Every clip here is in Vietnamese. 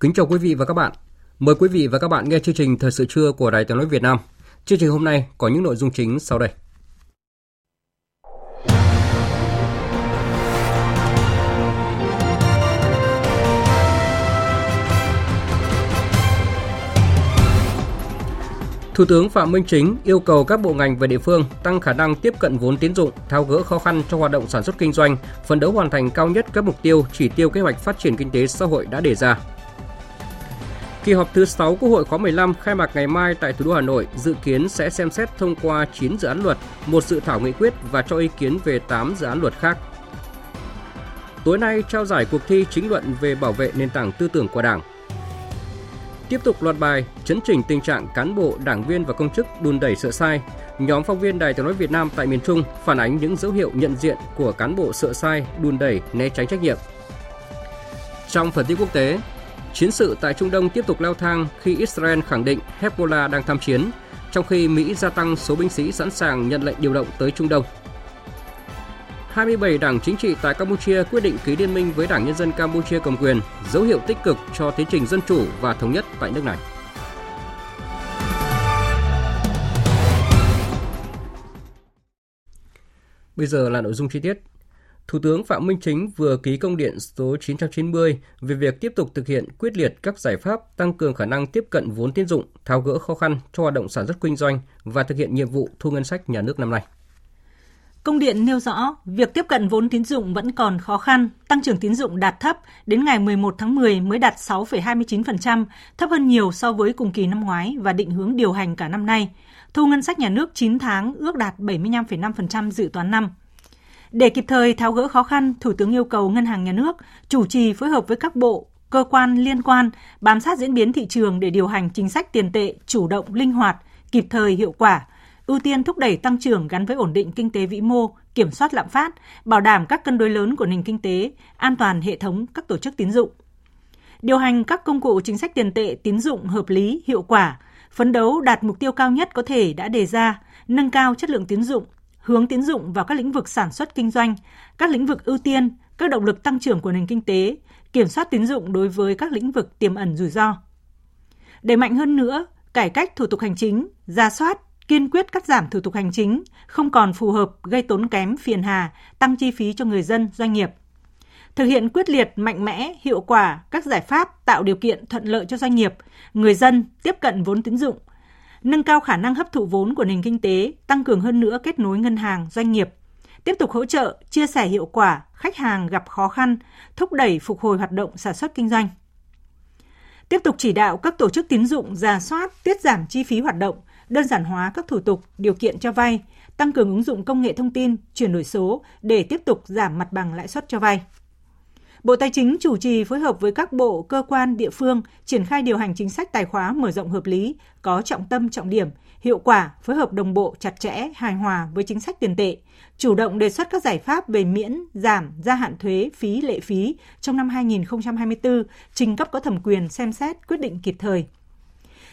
Kính chào quý vị và các bạn. Mời quý vị và các bạn nghe chương trình Thời sự trưa của Đài Tiếng nói Việt Nam. Chương trình hôm nay có những nội dung chính sau đây. Thủ tướng Phạm Minh Chính yêu cầu các bộ ngành và địa phương tăng khả năng tiếp cận vốn tín dụng, tháo gỡ khó khăn cho hoạt động sản xuất kinh doanh, phấn đấu hoàn thành cao nhất các mục tiêu, chỉ tiêu kế hoạch phát triển kinh tế xã hội đã đề ra. Kỳ họp thứ 6 Quốc hội khóa 15 khai mạc ngày mai tại thủ đô Hà Nội dự kiến sẽ xem xét thông qua 9 dự án luật, một dự thảo nghị quyết và cho ý kiến về 8 dự án luật khác. Tối nay trao giải cuộc thi chính luận về bảo vệ nền tảng tư tưởng của Đảng. Tiếp tục loạt bài chấn chỉnh tình trạng cán bộ, đảng viên và công chức đùn đẩy sợ sai. Nhóm phóng viên Đài Tiếng nói Việt Nam tại miền Trung phản ánh những dấu hiệu nhận diện của cán bộ sợ sai, đùn đẩy, né tránh trách nhiệm. Trong phần tin quốc tế, Chiến sự tại Trung Đông tiếp tục leo thang khi Israel khẳng định Hezbollah đang tham chiến, trong khi Mỹ gia tăng số binh sĩ sẵn sàng nhận lệnh điều động tới Trung Đông. 27 đảng chính trị tại Campuchia quyết định ký liên minh với Đảng Nhân dân Campuchia cầm quyền, dấu hiệu tích cực cho tiến trình dân chủ và thống nhất tại nước này. Bây giờ là nội dung chi tiết. Thủ tướng Phạm Minh Chính vừa ký công điện số 990 về việc tiếp tục thực hiện quyết liệt các giải pháp tăng cường khả năng tiếp cận vốn tín dụng, tháo gỡ khó khăn cho hoạt động sản xuất kinh doanh và thực hiện nhiệm vụ thu ngân sách nhà nước năm nay. Công điện nêu rõ, việc tiếp cận vốn tín dụng vẫn còn khó khăn, tăng trưởng tín dụng đạt thấp, đến ngày 11 tháng 10 mới đạt 6,29%, thấp hơn nhiều so với cùng kỳ năm ngoái và định hướng điều hành cả năm nay. Thu ngân sách nhà nước 9 tháng ước đạt 75,5% dự toán năm. Để kịp thời tháo gỡ khó khăn, Thủ tướng yêu cầu Ngân hàng Nhà nước chủ trì phối hợp với các bộ, cơ quan liên quan bám sát diễn biến thị trường để điều hành chính sách tiền tệ chủ động, linh hoạt, kịp thời, hiệu quả, ưu tiên thúc đẩy tăng trưởng gắn với ổn định kinh tế vĩ mô, kiểm soát lạm phát, bảo đảm các cân đối lớn của nền kinh tế, an toàn hệ thống các tổ chức tín dụng. Điều hành các công cụ chính sách tiền tệ tín dụng hợp lý, hiệu quả, phấn đấu đạt mục tiêu cao nhất có thể đã đề ra, nâng cao chất lượng tín dụng, hướng tín dụng vào các lĩnh vực sản xuất kinh doanh, các lĩnh vực ưu tiên, các động lực tăng trưởng của nền kinh tế, kiểm soát tín dụng đối với các lĩnh vực tiềm ẩn rủi ro. Để mạnh hơn nữa, cải cách thủ tục hành chính, ra soát, kiên quyết cắt giảm thủ tục hành chính không còn phù hợp gây tốn kém phiền hà, tăng chi phí cho người dân, doanh nghiệp. Thực hiện quyết liệt, mạnh mẽ, hiệu quả các giải pháp tạo điều kiện thuận lợi cho doanh nghiệp, người dân tiếp cận vốn tín dụng, nâng cao khả năng hấp thụ vốn của nền kinh tế, tăng cường hơn nữa kết nối ngân hàng, doanh nghiệp, tiếp tục hỗ trợ, chia sẻ hiệu quả khách hàng gặp khó khăn, thúc đẩy phục hồi hoạt động sản xuất kinh doanh. Tiếp tục chỉ đạo các tổ chức tín dụng giả soát, tiết giảm chi phí hoạt động, đơn giản hóa các thủ tục, điều kiện cho vay, tăng cường ứng dụng công nghệ thông tin, chuyển đổi số để tiếp tục giảm mặt bằng lãi suất cho vay. Bộ Tài chính chủ trì phối hợp với các bộ, cơ quan, địa phương triển khai điều hành chính sách tài khóa mở rộng hợp lý, có trọng tâm trọng điểm, hiệu quả, phối hợp đồng bộ chặt chẽ, hài hòa với chính sách tiền tệ, chủ động đề xuất các giải pháp về miễn, giảm, gia hạn thuế, phí, lệ phí trong năm 2024, trình cấp có thẩm quyền xem xét quyết định kịp thời.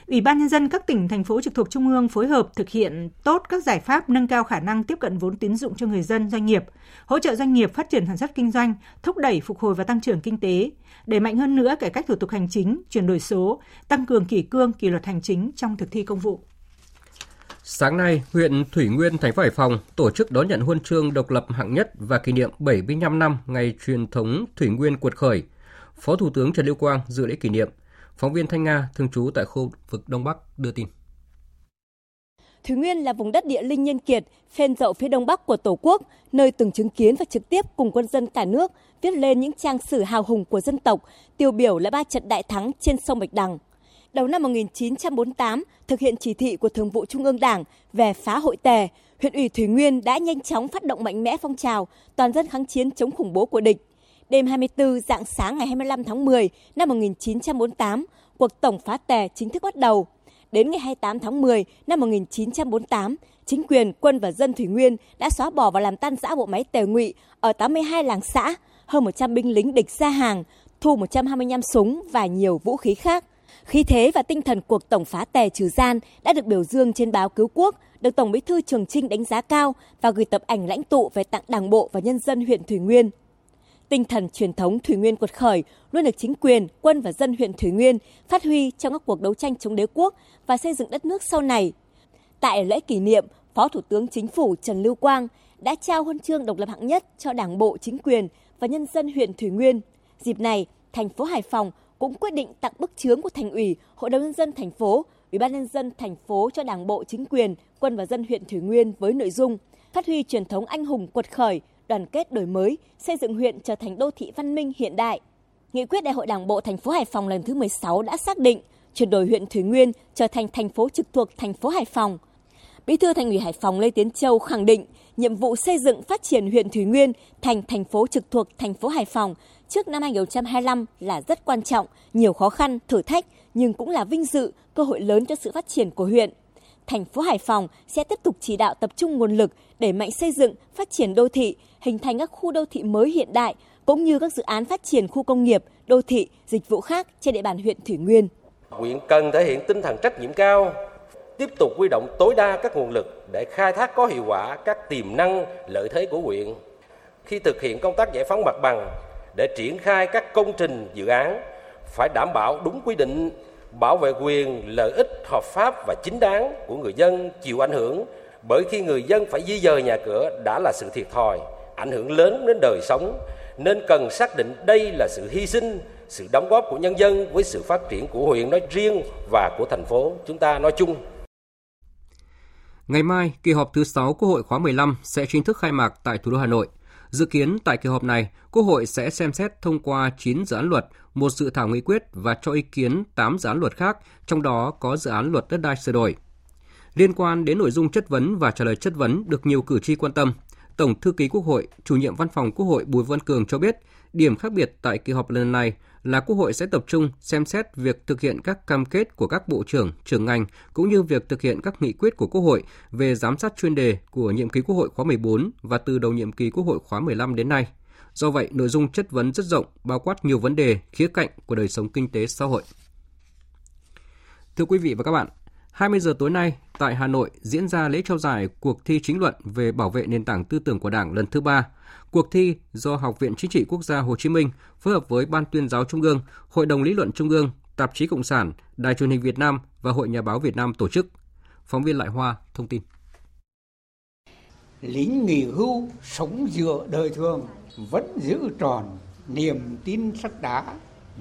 Ủy ban nhân dân các tỉnh thành phố trực thuộc trung ương phối hợp thực hiện tốt các giải pháp nâng cao khả năng tiếp cận vốn tín dụng cho người dân doanh nghiệp, hỗ trợ doanh nghiệp phát triển sản xuất kinh doanh, thúc đẩy phục hồi và tăng trưởng kinh tế, đẩy mạnh hơn nữa cải cách thủ tục hành chính, chuyển đổi số, tăng cường kỷ cương kỷ luật hành chính trong thực thi công vụ. Sáng nay, huyện Thủy Nguyên, thành phố Hải Phòng tổ chức đón nhận huân chương độc lập hạng nhất và kỷ niệm 75 năm ngày truyền thống Thủy Nguyên cuột khởi. Phó Thủ tướng Trần Lưu Quang dự lễ kỷ niệm. Phóng viên Thanh Nga thường trú tại khu vực Đông Bắc đưa tin. Thủy Nguyên là vùng đất địa linh nhân kiệt, phên dậu phía đông bắc của Tổ quốc, nơi từng chứng kiến và trực tiếp cùng quân dân cả nước viết lên những trang sử hào hùng của dân tộc, tiêu biểu là ba trận đại thắng trên sông Bạch Đằng. Đầu năm 1948, thực hiện chỉ thị của Thường vụ Trung ương Đảng về phá hội tề, huyện ủy Thủy Nguyên đã nhanh chóng phát động mạnh mẽ phong trào toàn dân kháng chiến chống khủng bố của địch. Đêm 24 dạng sáng ngày 25 tháng 10 năm 1948, cuộc tổng phá tè chính thức bắt đầu. Đến ngày 28 tháng 10 năm 1948, chính quyền, quân và dân Thủy Nguyên đã xóa bỏ và làm tan rã bộ máy tề ngụy ở 82 làng xã, hơn 100 binh lính địch ra hàng, thu 125 súng và nhiều vũ khí khác. Khí thế và tinh thần cuộc tổng phá tè trừ gian đã được biểu dương trên báo Cứu Quốc, được Tổng Bí thư Trường Trinh đánh giá cao và gửi tập ảnh lãnh tụ về tặng Đảng bộ và nhân dân huyện Thủy Nguyên. Tinh thần truyền thống Thủy Nguyên quật khởi luôn được chính quyền, quân và dân huyện Thủy Nguyên phát huy trong các cuộc đấu tranh chống đế quốc và xây dựng đất nước sau này. Tại lễ kỷ niệm, Phó Thủ tướng Chính phủ Trần Lưu Quang đã trao huân chương độc lập hạng nhất cho Đảng bộ, chính quyền và nhân dân huyện Thủy Nguyên. Dịp này, thành phố Hải Phòng cũng quyết định tặng bức chướng của thành ủy, hội đồng nhân dân thành phố, ủy ban nhân dân thành phố cho Đảng bộ, chính quyền, quân và dân huyện Thủy Nguyên với nội dung phát huy truyền thống anh hùng quật khởi, đoàn kết đổi mới, xây dựng huyện trở thành đô thị văn minh hiện đại. Nghị quyết Đại hội Đảng bộ thành phố Hải Phòng lần thứ 16 đã xác định chuyển đổi huyện Thủy Nguyên trở thành thành phố trực thuộc thành phố Hải Phòng. Bí thư Thành ủy Hải Phòng Lê Tiến Châu khẳng định nhiệm vụ xây dựng phát triển huyện Thủy Nguyên thành thành phố trực thuộc thành phố Hải Phòng trước năm 2025 là rất quan trọng, nhiều khó khăn, thử thách nhưng cũng là vinh dự, cơ hội lớn cho sự phát triển của huyện. Thành phố Hải Phòng sẽ tiếp tục chỉ đạo tập trung nguồn lực để mạnh xây dựng, phát triển đô thị, hình thành các khu đô thị mới hiện đại cũng như các dự án phát triển khu công nghiệp, đô thị, dịch vụ khác trên địa bàn huyện Thủy Nguyên. Huyện cần thể hiện tinh thần trách nhiệm cao, tiếp tục huy động tối đa các nguồn lực để khai thác có hiệu quả các tiềm năng, lợi thế của huyện. Khi thực hiện công tác giải phóng mặt bằng để triển khai các công trình dự án phải đảm bảo đúng quy định bảo vệ quyền lợi ích hợp pháp và chính đáng của người dân chịu ảnh hưởng bởi khi người dân phải di dời nhà cửa đã là sự thiệt thòi ảnh hưởng lớn đến đời sống nên cần xác định đây là sự hy sinh sự đóng góp của nhân dân với sự phát triển của huyện nói riêng và của thành phố chúng ta nói chung Ngày mai, kỳ họp thứ 6 Quốc hội khóa 15 sẽ chính thức khai mạc tại thủ đô Hà Nội. Dự kiến tại kỳ họp này, Quốc hội sẽ xem xét thông qua 9 dự án luật, một dự thảo nghị quyết và cho ý kiến 8 dự án luật khác, trong đó có dự án luật đất đai sửa đổi. Liên quan đến nội dung chất vấn và trả lời chất vấn được nhiều cử tri quan tâm, Tổng thư ký Quốc hội, chủ nhiệm văn phòng Quốc hội Bùi Văn Cường cho biết, điểm khác biệt tại kỳ họp lần này là Quốc hội sẽ tập trung xem xét việc thực hiện các cam kết của các bộ trưởng, trưởng ngành cũng như việc thực hiện các nghị quyết của Quốc hội về giám sát chuyên đề của nhiệm kỳ Quốc hội khóa 14 và từ đầu nhiệm kỳ Quốc hội khóa 15 đến nay. Do vậy, nội dung chất vấn rất rộng, bao quát nhiều vấn đề, khía cạnh của đời sống kinh tế xã hội. Thưa quý vị và các bạn, 20 giờ tối nay tại Hà Nội diễn ra lễ trao giải cuộc thi chính luận về bảo vệ nền tảng tư tưởng của Đảng lần thứ ba. Cuộc thi do Học viện Chính trị Quốc gia Hồ Chí Minh phối hợp với Ban tuyên giáo Trung ương, Hội đồng lý luận Trung ương, Tạp chí Cộng sản, Đài truyền hình Việt Nam và Hội Nhà báo Việt Nam tổ chức. Phóng viên Lại Hoa thông tin. Lính nghỉ hưu sống dựa đời thường vẫn giữ tròn niềm tin sắt đá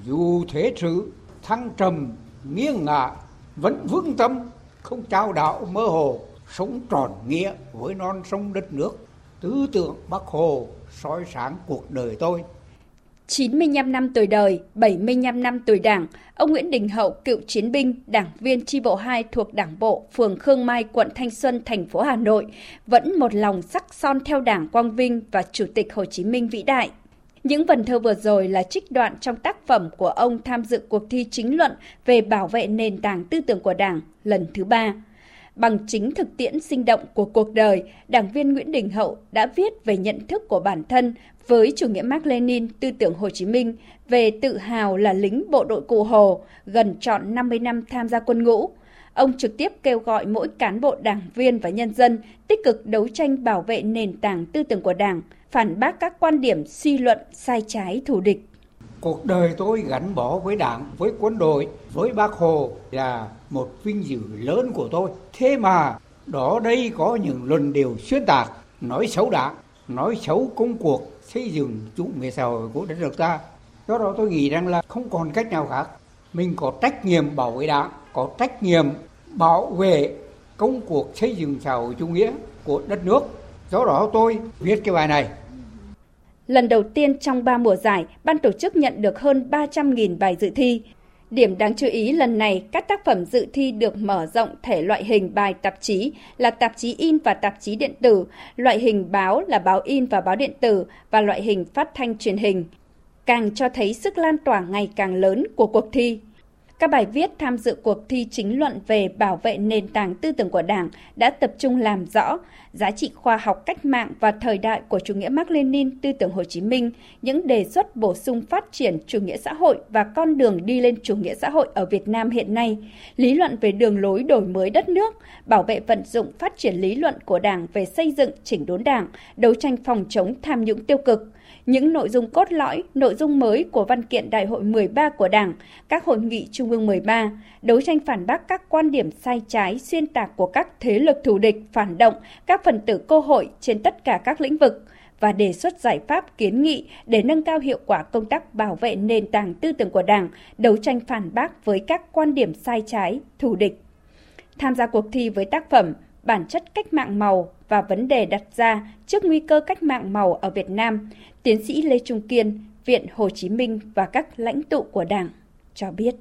dù thế sự thăng trầm nghiêng ngả vẫn vững tâm không trao đảo mơ hồ sống tròn nghĩa với non sông đất nước tư tưởng bác hồ soi sáng cuộc đời tôi 95 năm tuổi đời, 75 năm tuổi đảng, ông Nguyễn Đình Hậu, cựu chiến binh, đảng viên chi bộ 2 thuộc Đảng bộ, phường Khương Mai, quận Thanh Xuân, thành phố Hà Nội, vẫn một lòng sắc son theo Đảng Quang Vinh và Chủ tịch Hồ Chí Minh vĩ đại. Những vần thơ vừa rồi là trích đoạn trong tác phẩm của ông tham dự cuộc thi chính luận về bảo vệ nền tảng tư tưởng của Đảng lần thứ ba. Bằng chính thực tiễn sinh động của cuộc đời, đảng viên Nguyễn Đình Hậu đã viết về nhận thức của bản thân với chủ nghĩa Mark Lenin, tư tưởng Hồ Chí Minh về tự hào là lính bộ đội cụ Hồ, gần trọn 50 năm tham gia quân ngũ. Ông trực tiếp kêu gọi mỗi cán bộ đảng viên và nhân dân tích cực đấu tranh bảo vệ nền tảng tư tưởng của Đảng, phản bác các quan điểm suy luận sai trái thù địch. Cuộc đời tôi gắn bó với Đảng, với quân đội, với Bác Hồ là một vinh dự lớn của tôi. Thế mà đó đây có những luận điều xuyên tạc, nói xấu Đảng, nói xấu công cuộc xây dựng chủ nghĩa xã hội của đất nước ta. Do đó tôi nghĩ rằng là không còn cách nào khác. Mình có trách nhiệm bảo vệ Đảng, có trách nhiệm bảo vệ công cuộc xây dựng xã hội chủ nghĩa của đất nước. Do đó tôi viết cái bài này. Lần đầu tiên trong 3 mùa giải, ban tổ chức nhận được hơn 300.000 bài dự thi. Điểm đáng chú ý lần này, các tác phẩm dự thi được mở rộng thể loại hình bài tạp chí là tạp chí in và tạp chí điện tử, loại hình báo là báo in và báo điện tử và loại hình phát thanh truyền hình. Càng cho thấy sức lan tỏa ngày càng lớn của cuộc thi. Các bài viết tham dự cuộc thi chính luận về bảo vệ nền tảng tư tưởng của Đảng đã tập trung làm rõ giá trị khoa học cách mạng và thời đại của chủ nghĩa Mark Lenin, tư tưởng Hồ Chí Minh, những đề xuất bổ sung phát triển chủ nghĩa xã hội và con đường đi lên chủ nghĩa xã hội ở Việt Nam hiện nay, lý luận về đường lối đổi mới đất nước, bảo vệ vận dụng phát triển lý luận của Đảng về xây dựng chỉnh đốn Đảng, đấu tranh phòng chống tham nhũng tiêu cực, những nội dung cốt lõi, nội dung mới của văn kiện Đại hội 13 của Đảng, các hội nghị Trung ương 13, đấu tranh phản bác các quan điểm sai trái, xuyên tạc của các thế lực thù địch, phản động, các phần tử cơ hội trên tất cả các lĩnh vực và đề xuất giải pháp kiến nghị để nâng cao hiệu quả công tác bảo vệ nền tảng tư tưởng của Đảng, đấu tranh phản bác với các quan điểm sai trái, thù địch. Tham gia cuộc thi với tác phẩm Bản chất cách mạng màu và vấn đề đặt ra trước nguy cơ cách mạng màu ở Việt Nam, tiến sĩ Lê Trung Kiên, Viện Hồ Chí Minh và các lãnh tụ của Đảng cho biết.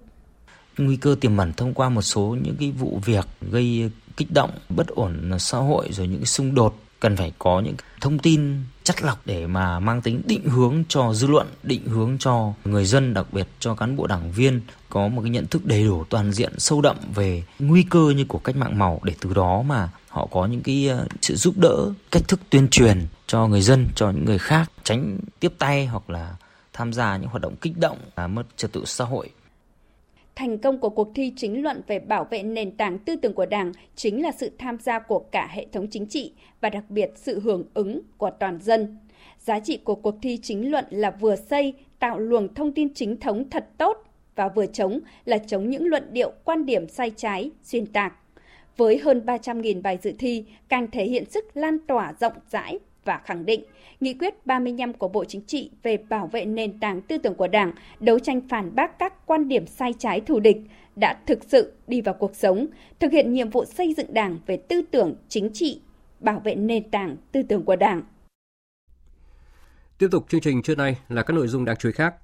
Nguy cơ tiềm ẩn thông qua một số những cái vụ việc gây kích động, bất ổn xã hội rồi những xung đột cần phải có những thông tin chất lọc để mà mang tính định hướng cho dư luận, định hướng cho người dân, đặc biệt cho cán bộ đảng viên có một cái nhận thức đầy đủ toàn diện sâu đậm về nguy cơ như của cách mạng màu để từ đó mà họ có những cái ờ, sự giúp đỡ, cách thức tuyên truyền cho người dân, cho những người khác tránh tiếp tay hoặc là tham gia những hoạt động kích động, à, mất trật tự xã hội. Thành công của cuộc thi chính luận về bảo vệ nền tảng tư tưởng của Đảng chính là sự tham gia của cả hệ thống chính trị và đặc biệt sự hưởng ứng của toàn dân. Giá trị của cuộc thi chính luận là vừa xây, tạo luồng thông tin chính thống thật tốt và vừa chống là chống những luận điệu, quan điểm sai trái, xuyên tạc. Với hơn 300.000 bài dự thi, càng thể hiện sức lan tỏa rộng rãi và khẳng định Nghị quyết 35 của Bộ Chính trị về bảo vệ nền tảng tư tưởng của Đảng, đấu tranh phản bác các quan điểm sai trái thù địch đã thực sự đi vào cuộc sống, thực hiện nhiệm vụ xây dựng Đảng về tư tưởng chính trị, bảo vệ nền tảng tư tưởng của Đảng. Tiếp tục chương trình trưa nay là các nội dung đáng chú ý khác.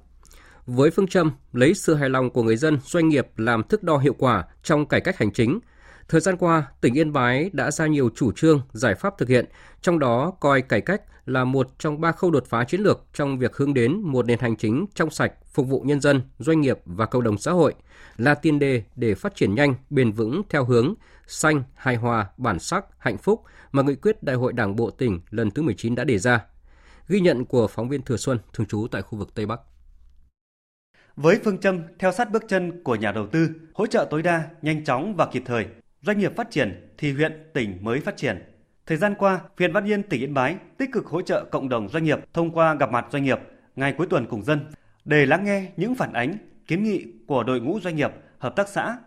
Với phương châm lấy sự hài lòng của người dân, doanh nghiệp làm thước đo hiệu quả trong cải cách hành chính, Thời gian qua, tỉnh Yên Bái đã ra nhiều chủ trương, giải pháp thực hiện, trong đó coi cải cách là một trong ba khâu đột phá chiến lược trong việc hướng đến một nền hành chính trong sạch, phục vụ nhân dân, doanh nghiệp và cộng đồng xã hội, là tiền đề để phát triển nhanh, bền vững theo hướng xanh, hài hòa, bản sắc, hạnh phúc mà nghị quyết Đại hội Đảng bộ tỉnh lần thứ 19 đã đề ra. Ghi nhận của phóng viên Thừa Xuân, thường trú tại khu vực Tây Bắc. Với phương châm theo sát bước chân của nhà đầu tư, hỗ trợ tối đa, nhanh chóng và kịp thời, doanh nghiệp phát triển thì huyện, tỉnh mới phát triển. Thời gian qua, huyện Văn Yên, tỉnh Yên Bái tích cực hỗ trợ cộng đồng doanh nghiệp thông qua gặp mặt doanh nghiệp ngày cuối tuần cùng dân để lắng nghe những phản ánh, kiến nghị của đội ngũ doanh nghiệp, hợp tác xã,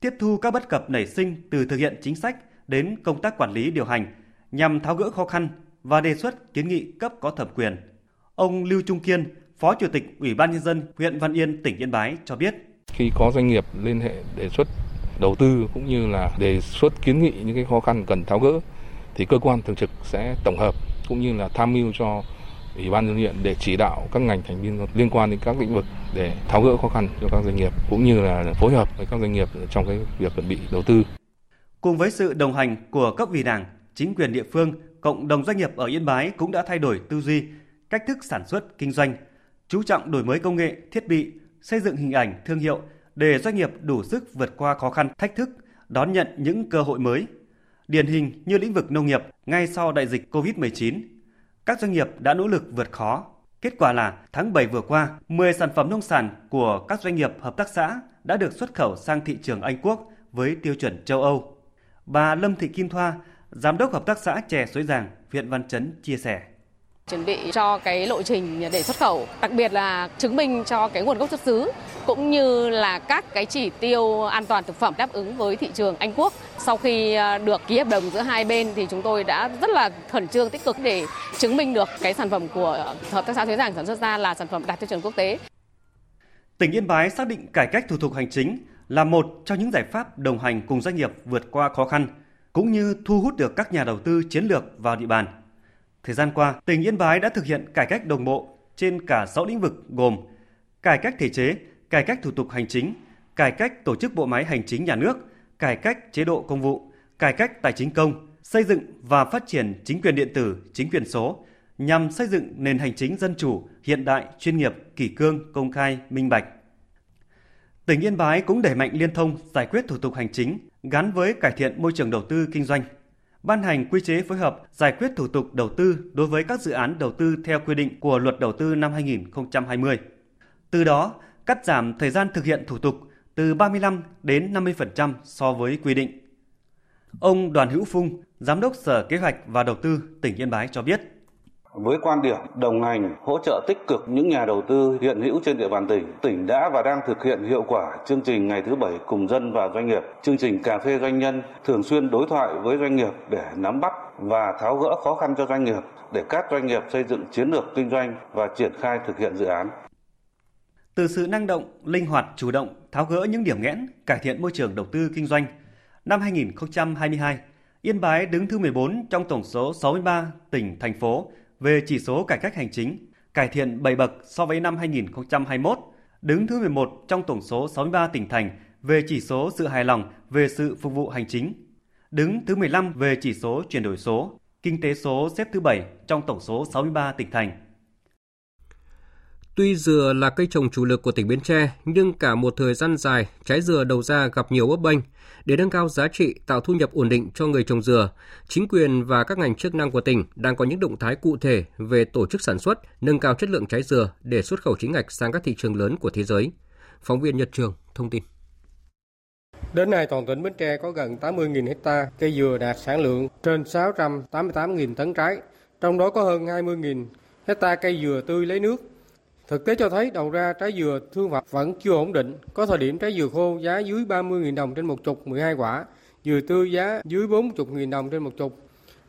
tiếp thu các bất cập nảy sinh từ thực hiện chính sách đến công tác quản lý điều hành nhằm tháo gỡ khó khăn và đề xuất kiến nghị cấp có thẩm quyền. Ông Lưu Trung Kiên, Phó Chủ tịch Ủy ban nhân dân huyện Văn Yên, tỉnh Yên Bái cho biết: Khi có doanh nghiệp liên hệ đề xuất đầu tư cũng như là đề xuất kiến nghị những cái khó khăn cần tháo gỡ thì cơ quan thường trực sẽ tổng hợp cũng như là tham mưu cho ủy ban nhân huyện để chỉ đạo các ngành thành viên liên quan đến các lĩnh vực để tháo gỡ khó khăn cho các doanh nghiệp cũng như là phối hợp với các doanh nghiệp trong cái việc chuẩn bị đầu tư. Cùng với sự đồng hành của cấp ủy Đảng, chính quyền địa phương, cộng đồng doanh nghiệp ở Yên Bái cũng đã thay đổi tư duy, cách thức sản xuất, kinh doanh, chú trọng đổi mới công nghệ, thiết bị, xây dựng hình ảnh, thương hiệu để doanh nghiệp đủ sức vượt qua khó khăn, thách thức, đón nhận những cơ hội mới. Điển hình như lĩnh vực nông nghiệp ngay sau đại dịch COVID-19, các doanh nghiệp đã nỗ lực vượt khó. Kết quả là tháng 7 vừa qua, 10 sản phẩm nông sản của các doanh nghiệp hợp tác xã đã được xuất khẩu sang thị trường Anh Quốc với tiêu chuẩn châu Âu. Bà Lâm Thị Kim Thoa, Giám đốc Hợp tác xã chè Suối Giàng, huyện Văn Chấn chia sẻ chuẩn bị cho cái lộ trình để xuất khẩu, đặc biệt là chứng minh cho cái nguồn gốc xuất xứ cũng như là các cái chỉ tiêu an toàn thực phẩm đáp ứng với thị trường Anh Quốc. Sau khi ờ, được ký hợp đồng giữa hai bên thì chúng tôi đã rất là khẩn trương tích cực để chứng minh được cái sản phẩm của hợp tác xã Thuế Giảng sản xuất ra là sản phẩm đạt tiêu chuẩn quốc tế. Tỉnh Yên Bái xác định cải cách thủ tục hành chính là một trong những giải pháp đồng hành cùng doanh nghiệp vượt qua khó khăn, cũng như thu hút được các nhà đầu tư chiến lược vào địa bàn. Thời gian qua, tỉnh Yên Bái đã thực hiện cải cách đồng bộ trên cả 6 lĩnh vực gồm cải cách thể chế, cải cách thủ tục hành chính, cải cách tổ chức bộ máy hành chính nhà nước, cải cách chế độ công vụ, cải cách tài chính công, xây dựng và phát triển chính quyền điện tử, chính quyền số nhằm xây dựng nền hành chính dân chủ, hiện đại, chuyên nghiệp, kỷ cương, công khai, minh bạch. Tỉnh Yên Bái cũng đẩy mạnh liên thông giải quyết thủ tục hành chính gắn với cải thiện môi trường đầu tư kinh doanh, ban hành quy chế phối hợp giải quyết thủ tục đầu tư đối với các dự án đầu tư theo quy định của Luật Đầu tư năm 2020. Từ đó, cắt giảm thời gian thực hiện thủ tục từ 35 đến 50% so với quy định. Ông Đoàn Hữu Phung, Giám đốc Sở Kế hoạch và Đầu tư tỉnh Yên Bái cho biết. Với quan điểm đồng hành, hỗ trợ tích cực những nhà đầu tư hiện hữu trên địa bàn tỉnh, tỉnh đã và đang thực hiện hiệu quả chương trình ngày thứ bảy cùng dân và doanh nghiệp, chương trình cà phê doanh nhân, thường xuyên đối thoại với doanh nghiệp để nắm bắt và tháo gỡ khó khăn cho doanh nghiệp, để các doanh nghiệp xây dựng chiến lược kinh doanh và triển khai thực hiện dự án. Từ sự năng động, linh hoạt, chủ động, tháo gỡ những điểm nghẽn, cải thiện môi trường đầu tư kinh doanh, năm 2022, Yên Bái đứng thứ 14 trong tổng số 63 tỉnh, thành phố về chỉ số cải cách hành chính, cải thiện 7 bậc so với năm 2021, đứng thứ 11 trong tổng số 63 tỉnh thành về chỉ số sự hài lòng về sự phục vụ hành chính, đứng thứ 15 về chỉ số chuyển đổi số, kinh tế số xếp thứ 7 trong tổng số 63 tỉnh thành. Tuy dừa là cây trồng chủ lực của tỉnh Bến Tre, nhưng cả một thời gian dài, trái dừa đầu ra gặp nhiều bấp bênh. Để nâng cao giá trị, tạo thu nhập ổn định cho người trồng dừa, chính quyền và các ngành chức năng của tỉnh đang có những động thái cụ thể về tổ chức sản xuất, nâng cao chất lượng trái dừa để xuất khẩu chính ngạch sang các thị trường lớn của thế giới. Phóng viên Nhật Trường thông tin. Đến nay, toàn tỉnh Bến Tre có gần 80.000 hecta cây dừa đạt sản lượng trên 688.000 tấn trái, trong đó có hơn 20.000 hecta cây dừa tươi lấy nước Thực tế cho thấy đầu ra trái dừa thương phẩm vẫn chưa ổn định, có thời điểm trái dừa khô giá dưới 30.000 đồng trên một chục 12 quả, dừa tươi giá dưới 40.000 đồng trên một chục.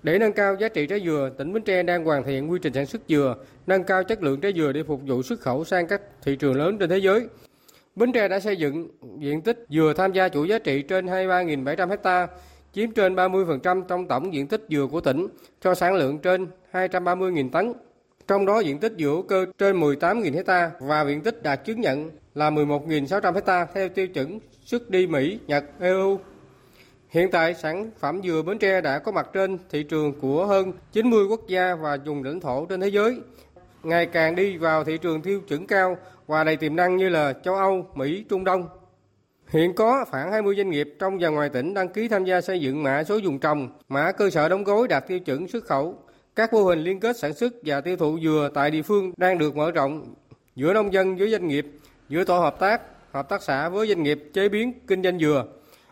Để nâng cao giá trị trái dừa, tỉnh Bến Tre đang hoàn thiện quy trình sản xuất dừa, nâng cao chất lượng trái dừa để phục vụ xuất khẩu sang các thị trường lớn trên thế giới. Bến Tre đã xây dựng diện tích dừa tham gia chuỗi giá trị trên 23.700 ha, chiếm trên 30% trong tổng diện tích dừa của tỉnh, cho sản lượng trên 230.000 tấn. Trong đó diện tích dừa cơ trên 18.000 hecta và diện tích đạt chứng nhận là 11.600 hecta theo tiêu chuẩn xuất đi Mỹ, Nhật, EU. Hiện tại, sản phẩm dừa Bến Tre đã có mặt trên thị trường của hơn 90 quốc gia và vùng lãnh thổ trên thế giới. Ngày càng đi vào thị trường tiêu chuẩn cao và đầy tiềm năng như là châu Âu, Mỹ, Trung Đông. Hiện có khoảng 20 doanh nghiệp trong và ngoài tỉnh đăng ký tham gia xây dựng mã số dùng trồng, mã cơ sở đóng gói đạt tiêu chuẩn xuất khẩu các mô hình liên kết sản xuất và tiêu thụ dừa tại địa phương đang được mở rộng giữa nông dân với doanh nghiệp, giữa tổ hợp tác, hợp tác xã với doanh nghiệp chế biến kinh doanh dừa.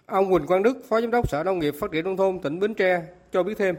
Ông Quỳnh Quang Đức, Phó Giám đốc Sở Nông nghiệp Phát triển Nông thôn tỉnh Bến Tre cho biết thêm.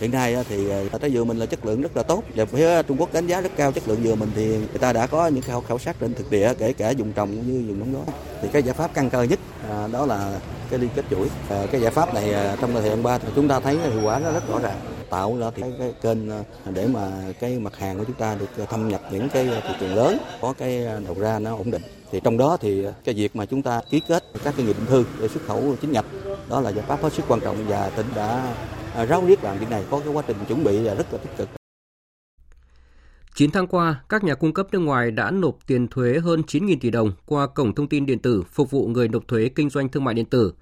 Hiện nay ờ, thì ờ, trái dừa mình là chất lượng rất là tốt và phía Trung Quốc đánh giá rất cao chất lượng dừa mình thì người ta đã có những khảo khảo sát trên thực địa kể cả dùng trồng cũng như dùng đóng gói. Thì cái giải pháp căn cơ nhất ờ, đó là cái liên kết chuỗi. Cái giải pháp này trong thời gian qua thì chúng ta thấy hiệu quả nó rất rõ ràng tạo ra cái, cái kênh ờ, để mà cái mặt hàng của chúng ta được ờ, thâm nhập những cái ờ, thị trường lớn có cái đầu ra nó ổn định thì trong đó thì cái việc mà chúng ta ký kết các cái nghị định thư để xuất khẩu chính nhập đó là giải pháp hết sức quan trọng và tỉnh đã ráo riết làm việc này có cái quá trình chuẩn bị là rất là tích cực 9 tháng qua, các nhà cung cấp nước ngoài đã nộp tiền thuế hơn 9.000 tỷ đồng qua cổng thông tin điện tử phục vụ người nộp thuế kinh doanh thương mại điện tử.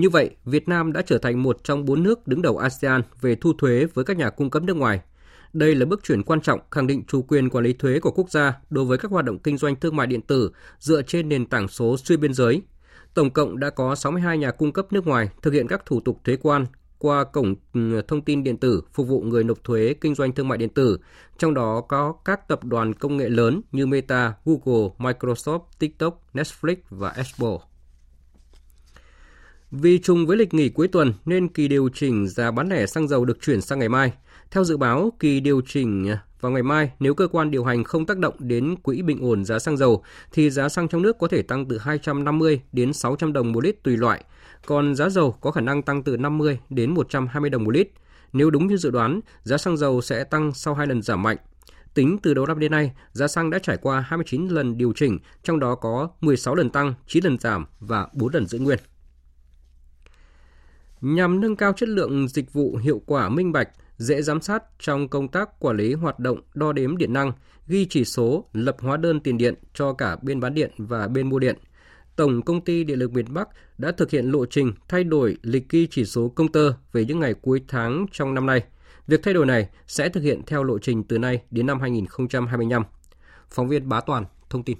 Như vậy, Việt Nam đã trở thành một trong bốn nước đứng đầu ASEAN về thu thuế với các nhà cung cấp nước ngoài. Đây là bước chuyển quan trọng khẳng định chủ quyền quản lý thuế của quốc gia đối với các hoạt động kinh doanh thương mại điện tử dựa trên nền tảng số xuyên biên giới. Tổng cộng đã có 62 nhà cung cấp nước ngoài thực hiện các thủ tục thuế quan qua cổng ừ, thông tin điện tử phục vụ người nộp thuế kinh doanh thương mại điện tử, trong đó có các tập đoàn công nghệ lớn như Meta, Google, Microsoft, TikTok, Netflix và Apple. Vì trùng với lịch nghỉ cuối tuần nên kỳ điều chỉnh giá bán lẻ xăng dầu được chuyển sang ngày mai. Theo dự báo, kỳ điều chỉnh vào ngày mai nếu cơ quan điều hành không tác động đến quỹ bình ổn giá xăng dầu thì giá xăng trong nước có thể tăng từ 250 đến 600 đồng một lít tùy loại, còn giá dầu có khả năng tăng từ 50 đến 120 đồng một lít. Nếu đúng như dự đoán, giá xăng dầu sẽ tăng sau hai lần giảm mạnh. Tính từ đầu năm đến nay, giá xăng đã trải qua 29 lần điều chỉnh, trong đó có 16 lần tăng, 9 lần giảm và 4 lần giữ nguyên. Nhằm nâng cao chất lượng dịch vụ hiệu quả minh bạch, dễ giám sát trong công tác quản lý hoạt động đo đếm điện năng, ghi chỉ số, lập hóa đơn tiền điện cho cả bên bán điện và bên mua điện. Tổng công ty Điện lực miền Bắc đã thực hiện lộ trình thay đổi lịch ghi chỉ số công tơ về những ngày cuối tháng trong năm nay. Việc thay đổi này sẽ thực hiện theo lộ trình từ nay đến năm 2025. Phóng viên Bá Toàn thông tin.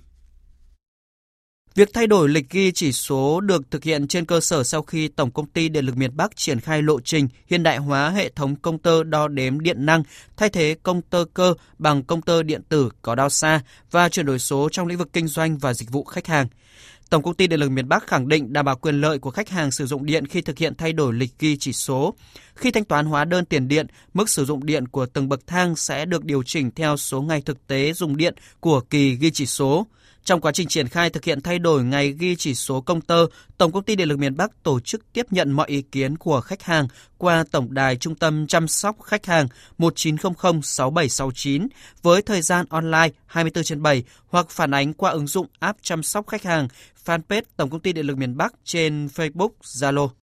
Việc thay đổi lịch ghi chỉ số được thực hiện trên cơ sở sau khi Tổng công ty Điện lực miền Bắc triển khai lộ trình hiện đại hóa hệ thống công tơ đo đếm điện năng, thay thế công tơ cơ bằng công tơ điện tử có đo xa và chuyển đổi số trong lĩnh vực kinh doanh và dịch vụ khách hàng. Tổng công ty Điện lực miền Bắc khẳng định đảm bảo quyền lợi của khách hàng sử dụng điện khi thực hiện thay đổi lịch ghi chỉ số. Khi thanh toán hóa đơn tiền điện, mức sử dụng điện của từng bậc thang sẽ được điều chỉnh theo số ngày thực tế dùng điện của kỳ ghi chỉ số. Trong quá trình triển khai thực hiện thay đổi ngày ghi chỉ số công tơ, Tổng công ty Điện lực miền Bắc tổ chức tiếp nhận mọi ý kiến của khách hàng qua tổng đài trung tâm chăm sóc khách hàng 1900 6769 với thời gian online 24 trên 7 hoặc phản ánh qua ứng dụng app chăm sóc khách hàng fanpage Tổng công ty Điện lực miền Bắc trên Facebook, Zalo.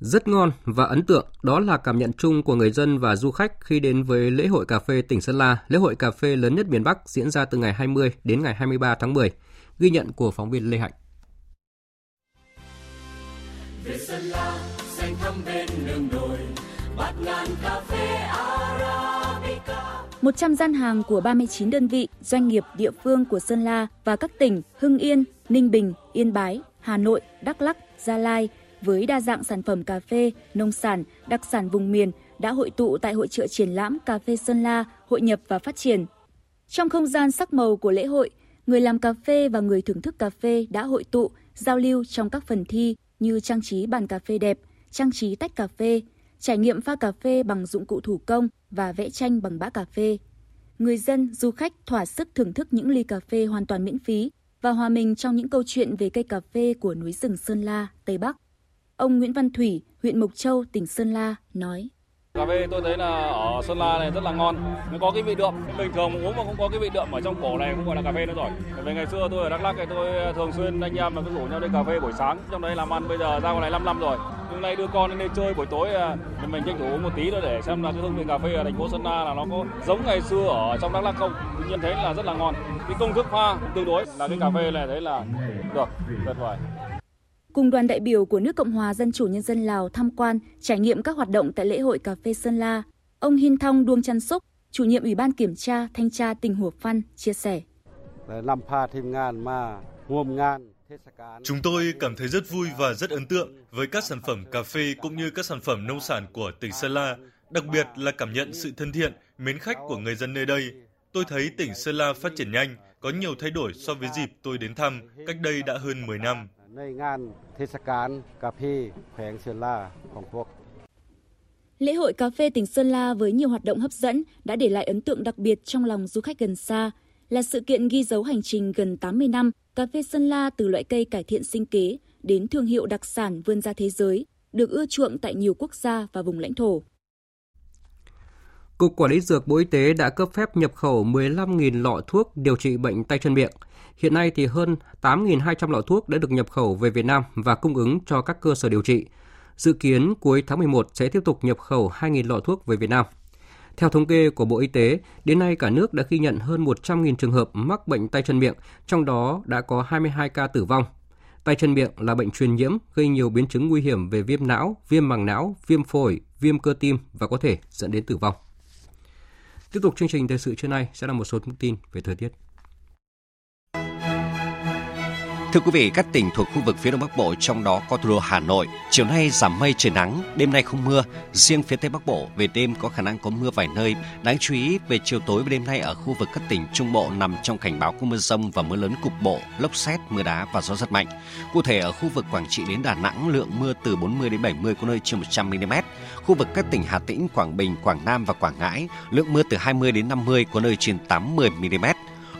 Rất ngon và ấn tượng đó là cảm nhận chung của người dân và du khách khi đến với lễ hội cà phê tỉnh Sơn La, lễ hội cà phê lớn nhất miền Bắc diễn ra từ ngày 20 đến ngày 23 tháng 10. Ghi nhận của phóng viên Lê Hạnh. Về Sơn La, xanh thăm bên đường đồi, bát ngàn cà phê Arabica. 100 gian hàng của 39 đơn vị, doanh nghiệp địa phương của Sơn La và các tỉnh Hưng Yên, Ninh Bình, Yên Bái, Hà Nội, Đắk Lắk, Gia Lai – với đa dạng sản phẩm cà phê, nông sản, đặc sản vùng miền đã hội tụ tại hội trợ triển lãm Cà phê Sơn La, hội nhập và phát triển. Trong không gian sắc màu của lễ hội, người làm cà phê và người thưởng thức cà phê đã hội tụ, giao lưu trong các phần thi như trang trí bàn cà phê đẹp, trang trí tách cà phê, trải nghiệm pha cà phê bằng dụng cụ thủ công và vẽ tranh bằng bã cà phê. Người dân, du khách thỏa sức thưởng thức những ly cà phê hoàn toàn miễn phí và hòa mình trong những câu chuyện về cây cà phê của núi rừng Sơn La, Tây Bắc. Ông Nguyễn Văn Thủy, huyện Mộc Châu, tỉnh Sơn La nói. Cà phê tôi thấy là ở Sơn La này rất là ngon, nó có cái vị đượm. Bình thường uống mà không có cái vị đượm ở trong cổ này cũng gọi là cà phê nữa rồi. Bởi ngày xưa tôi ở Đắk Lắk thì tôi ờ, thường xuyên anh em là cứ rủ nhau đi cà phê buổi sáng, trong đấy làm ăn bây giờ ra ngoài này 5 năm rồi. Hôm nay đưa con lên chơi buổi tối ờ, thì mình tranh thủ uống một tí nữa để xem là cái hương vị cà phê ở thành phố Sơn La là nó có giống ngày xưa ở trong Đắk Lắk không. Tuy nhiên thấy là rất là ngon. Cái công thức pha tương đối là cái cà phê này thấy là được, tuyệt vời cùng đoàn đại biểu của nước Cộng hòa Dân chủ Nhân dân Lào tham quan, trải nghiệm các hoạt động tại lễ hội cà phê Sơn La. Ông Hin Thong Duong Chan Súc, chủ nhiệm Ủy ban Kiểm tra Thanh tra tỉnh Hủa Phăn, chia sẻ. Chúng tôi cảm thấy rất vui và rất ấn tượng với các sản phẩm cà phê cũng như các sản phẩm nông sản của tỉnh Sơn La, đặc biệt là cảm nhận sự thân thiện, mến khách của người dân nơi đây. Tôi thấy tỉnh Sơn La phát triển nhanh, có nhiều thay đổi so với dịp tôi đến thăm cách đây đã hơn 10 năm. ในงานเทศกาลกาแฟแขวงเซลาของพวก Lễ hội cà phê tỉnh Sơn La với nhiều hoạt động hấp dẫn đã để lại ấn tượng đặc biệt trong lòng du khách gần xa, là sự kiện ghi dấu hành trình gần 80 năm cà phê Sơn La từ loại cây cải thiện sinh kế đến thương hiệu đặc sản vươn ra thế giới, được ưa chuộng tại nhiều quốc gia và vùng lãnh thổ. Cục Quản lý Dược Bộ Y tế đã cấp phép nhập khẩu 15.000 lọ thuốc điều trị bệnh tay chân miệng. Hiện nay thì hơn 8.200 lọ thuốc đã được nhập khẩu về Việt Nam và cung ứng cho các cơ sở điều trị. Dự kiến cuối tháng 11 sẽ tiếp tục nhập khẩu 2.000 lọ thuốc về Việt Nam. Theo thống kê của Bộ Y tế, đến nay cả nước đã ghi nhận hơn 100.000 trường hợp mắc bệnh tay chân miệng, trong đó đã có 22 ca tử vong. Tay chân miệng là bệnh truyền nhiễm gây nhiều biến chứng nguy hiểm về viêm não, viêm màng não, viêm phổi, viêm cơ tim và có thể dẫn đến tử vong. Tiếp tục chương trình thời sự trưa nay, sẽ là một số thông tin về thời tiết. Thưa quý vị, các tỉnh thuộc khu vực phía Đông Bắc Bộ trong đó có thủ đô Hà Nội, chiều nay giảm mây trời nắng, đêm nay không mưa. Riêng phía Tây Bắc Bộ về đêm có khả năng có mưa vài nơi. Đáng chú ý về chiều tối và đêm nay ở khu vực các tỉnh Trung Bộ nằm trong cảnh báo có mưa rông và mưa lớn cục bộ, lốc xét, mưa đá và gió giật mạnh. Cụ thể ở khu vực Quảng Trị đến Đà Nẵng lượng mưa từ 40 đến 70 có nơi trên 100 mm. Khu vực các tỉnh Hà Tĩnh, Quảng Bình, Quảng Nam và Quảng Ngãi lượng mưa từ 20 đến 50 có nơi trên 80 mm.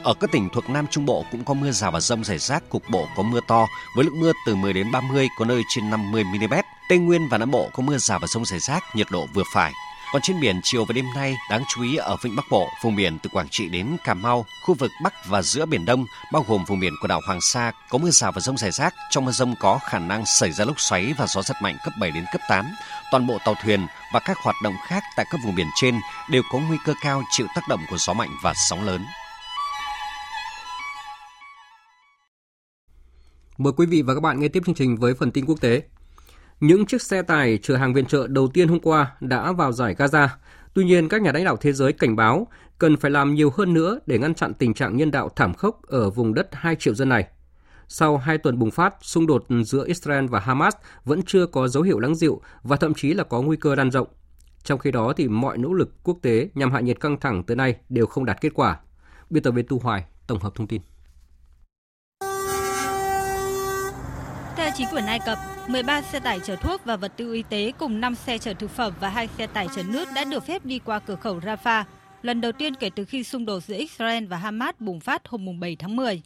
Ở các tỉnh thuộc Nam Trung Bộ cũng có mưa rào và rông rải rác, cục bộ có mưa to với lượng mưa từ 10 đến 30, có nơi trên 50 mm. Tây Nguyên và Nam Bộ có mưa rào và rông rải rác, nhiệt độ vừa phải. Còn trên biển chiều và đêm nay, đáng chú ý ở vịnh Bắc Bộ, vùng biển từ Quảng Trị đến Cà Mau, khu vực Bắc và giữa Biển Đông, bao gồm vùng biển của đảo Hoàng Sa, có mưa rào và rông rải rác. Trong mưa rông có khả năng xảy ra lốc xoáy và gió giật mạnh cấp 7 đến cấp 8. Toàn bộ tàu thuyền và các hoạt động khác tại các vùng biển trên đều có nguy cơ cao chịu tác động của gió mạnh và sóng lớn. Mời quý vị và các bạn nghe tiếp chương trình với phần tin quốc tế. Những chiếc xe tải chở hàng viện trợ đầu tiên hôm qua đã vào giải Gaza. Tuy nhiên, các nhà lãnh đạo thế giới cảnh báo cần phải làm nhiều hơn nữa để ngăn chặn tình trạng nhân đạo thảm khốc ở vùng đất 2 triệu dân này. Sau hai tuần bùng phát, xung đột giữa Israel và Hamas vẫn chưa có dấu hiệu lắng dịu và thậm chí là có nguy cơ lan rộng. Trong khi đó, thì mọi nỗ lực quốc tế nhằm hạ nhiệt căng thẳng tới nay đều không đạt kết quả. Biên tập viên Tu Hoài tổng hợp thông tin. Chính quyền Ai Cập, 13 xe tải chở thuốc và vật tư y tế cùng 5 xe chở thực phẩm và 2 xe tải chở nước đã được phép đi qua cửa khẩu Rafah, lần đầu tiên kể từ khi xung đột giữa Israel và Hamas bùng phát hôm 7 tháng 10.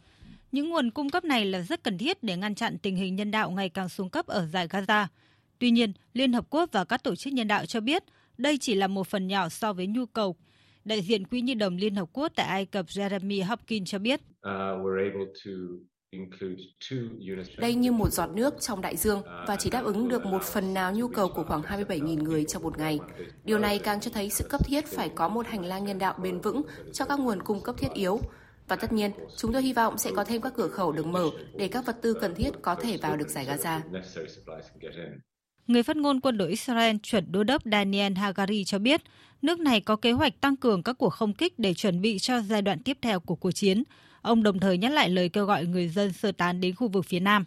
Những nguồn cung cấp này là rất cần thiết để ngăn chặn tình hình nhân đạo ngày càng xuống cấp ở giải Gaza. Tuy nhiên, Liên Hợp Quốc và các tổ chức nhân đạo cho biết đây chỉ là một phần nhỏ so với nhu cầu. Đại diện Quỹ Nhi đồng Liên Hợp Quốc tại Ai Cập Jeremy Hopkins cho biết. Uh, đây như một giọt nước trong đại dương và chỉ đáp ứng được một phần nào nhu cầu của khoảng 27.000 người trong một ngày. Điều này càng cho thấy sự cấp thiết phải có một hành lang nhân đạo bền vững cho các nguồn cung cấp thiết yếu. Và tất nhiên, chúng tôi hy vọng sẽ có thêm các cửa khẩu được mở để các vật tư cần thiết có thể vào được giải Gaza. Người phát ngôn quân đội Israel chuẩn đô đốc Daniel Hagari cho biết, nước này có kế hoạch tăng cường các cuộc không kích để chuẩn bị cho giai đoạn tiếp theo của cuộc chiến. Ông đồng thời nhắc lại lời kêu gọi người dân sơ tán đến khu vực phía Nam.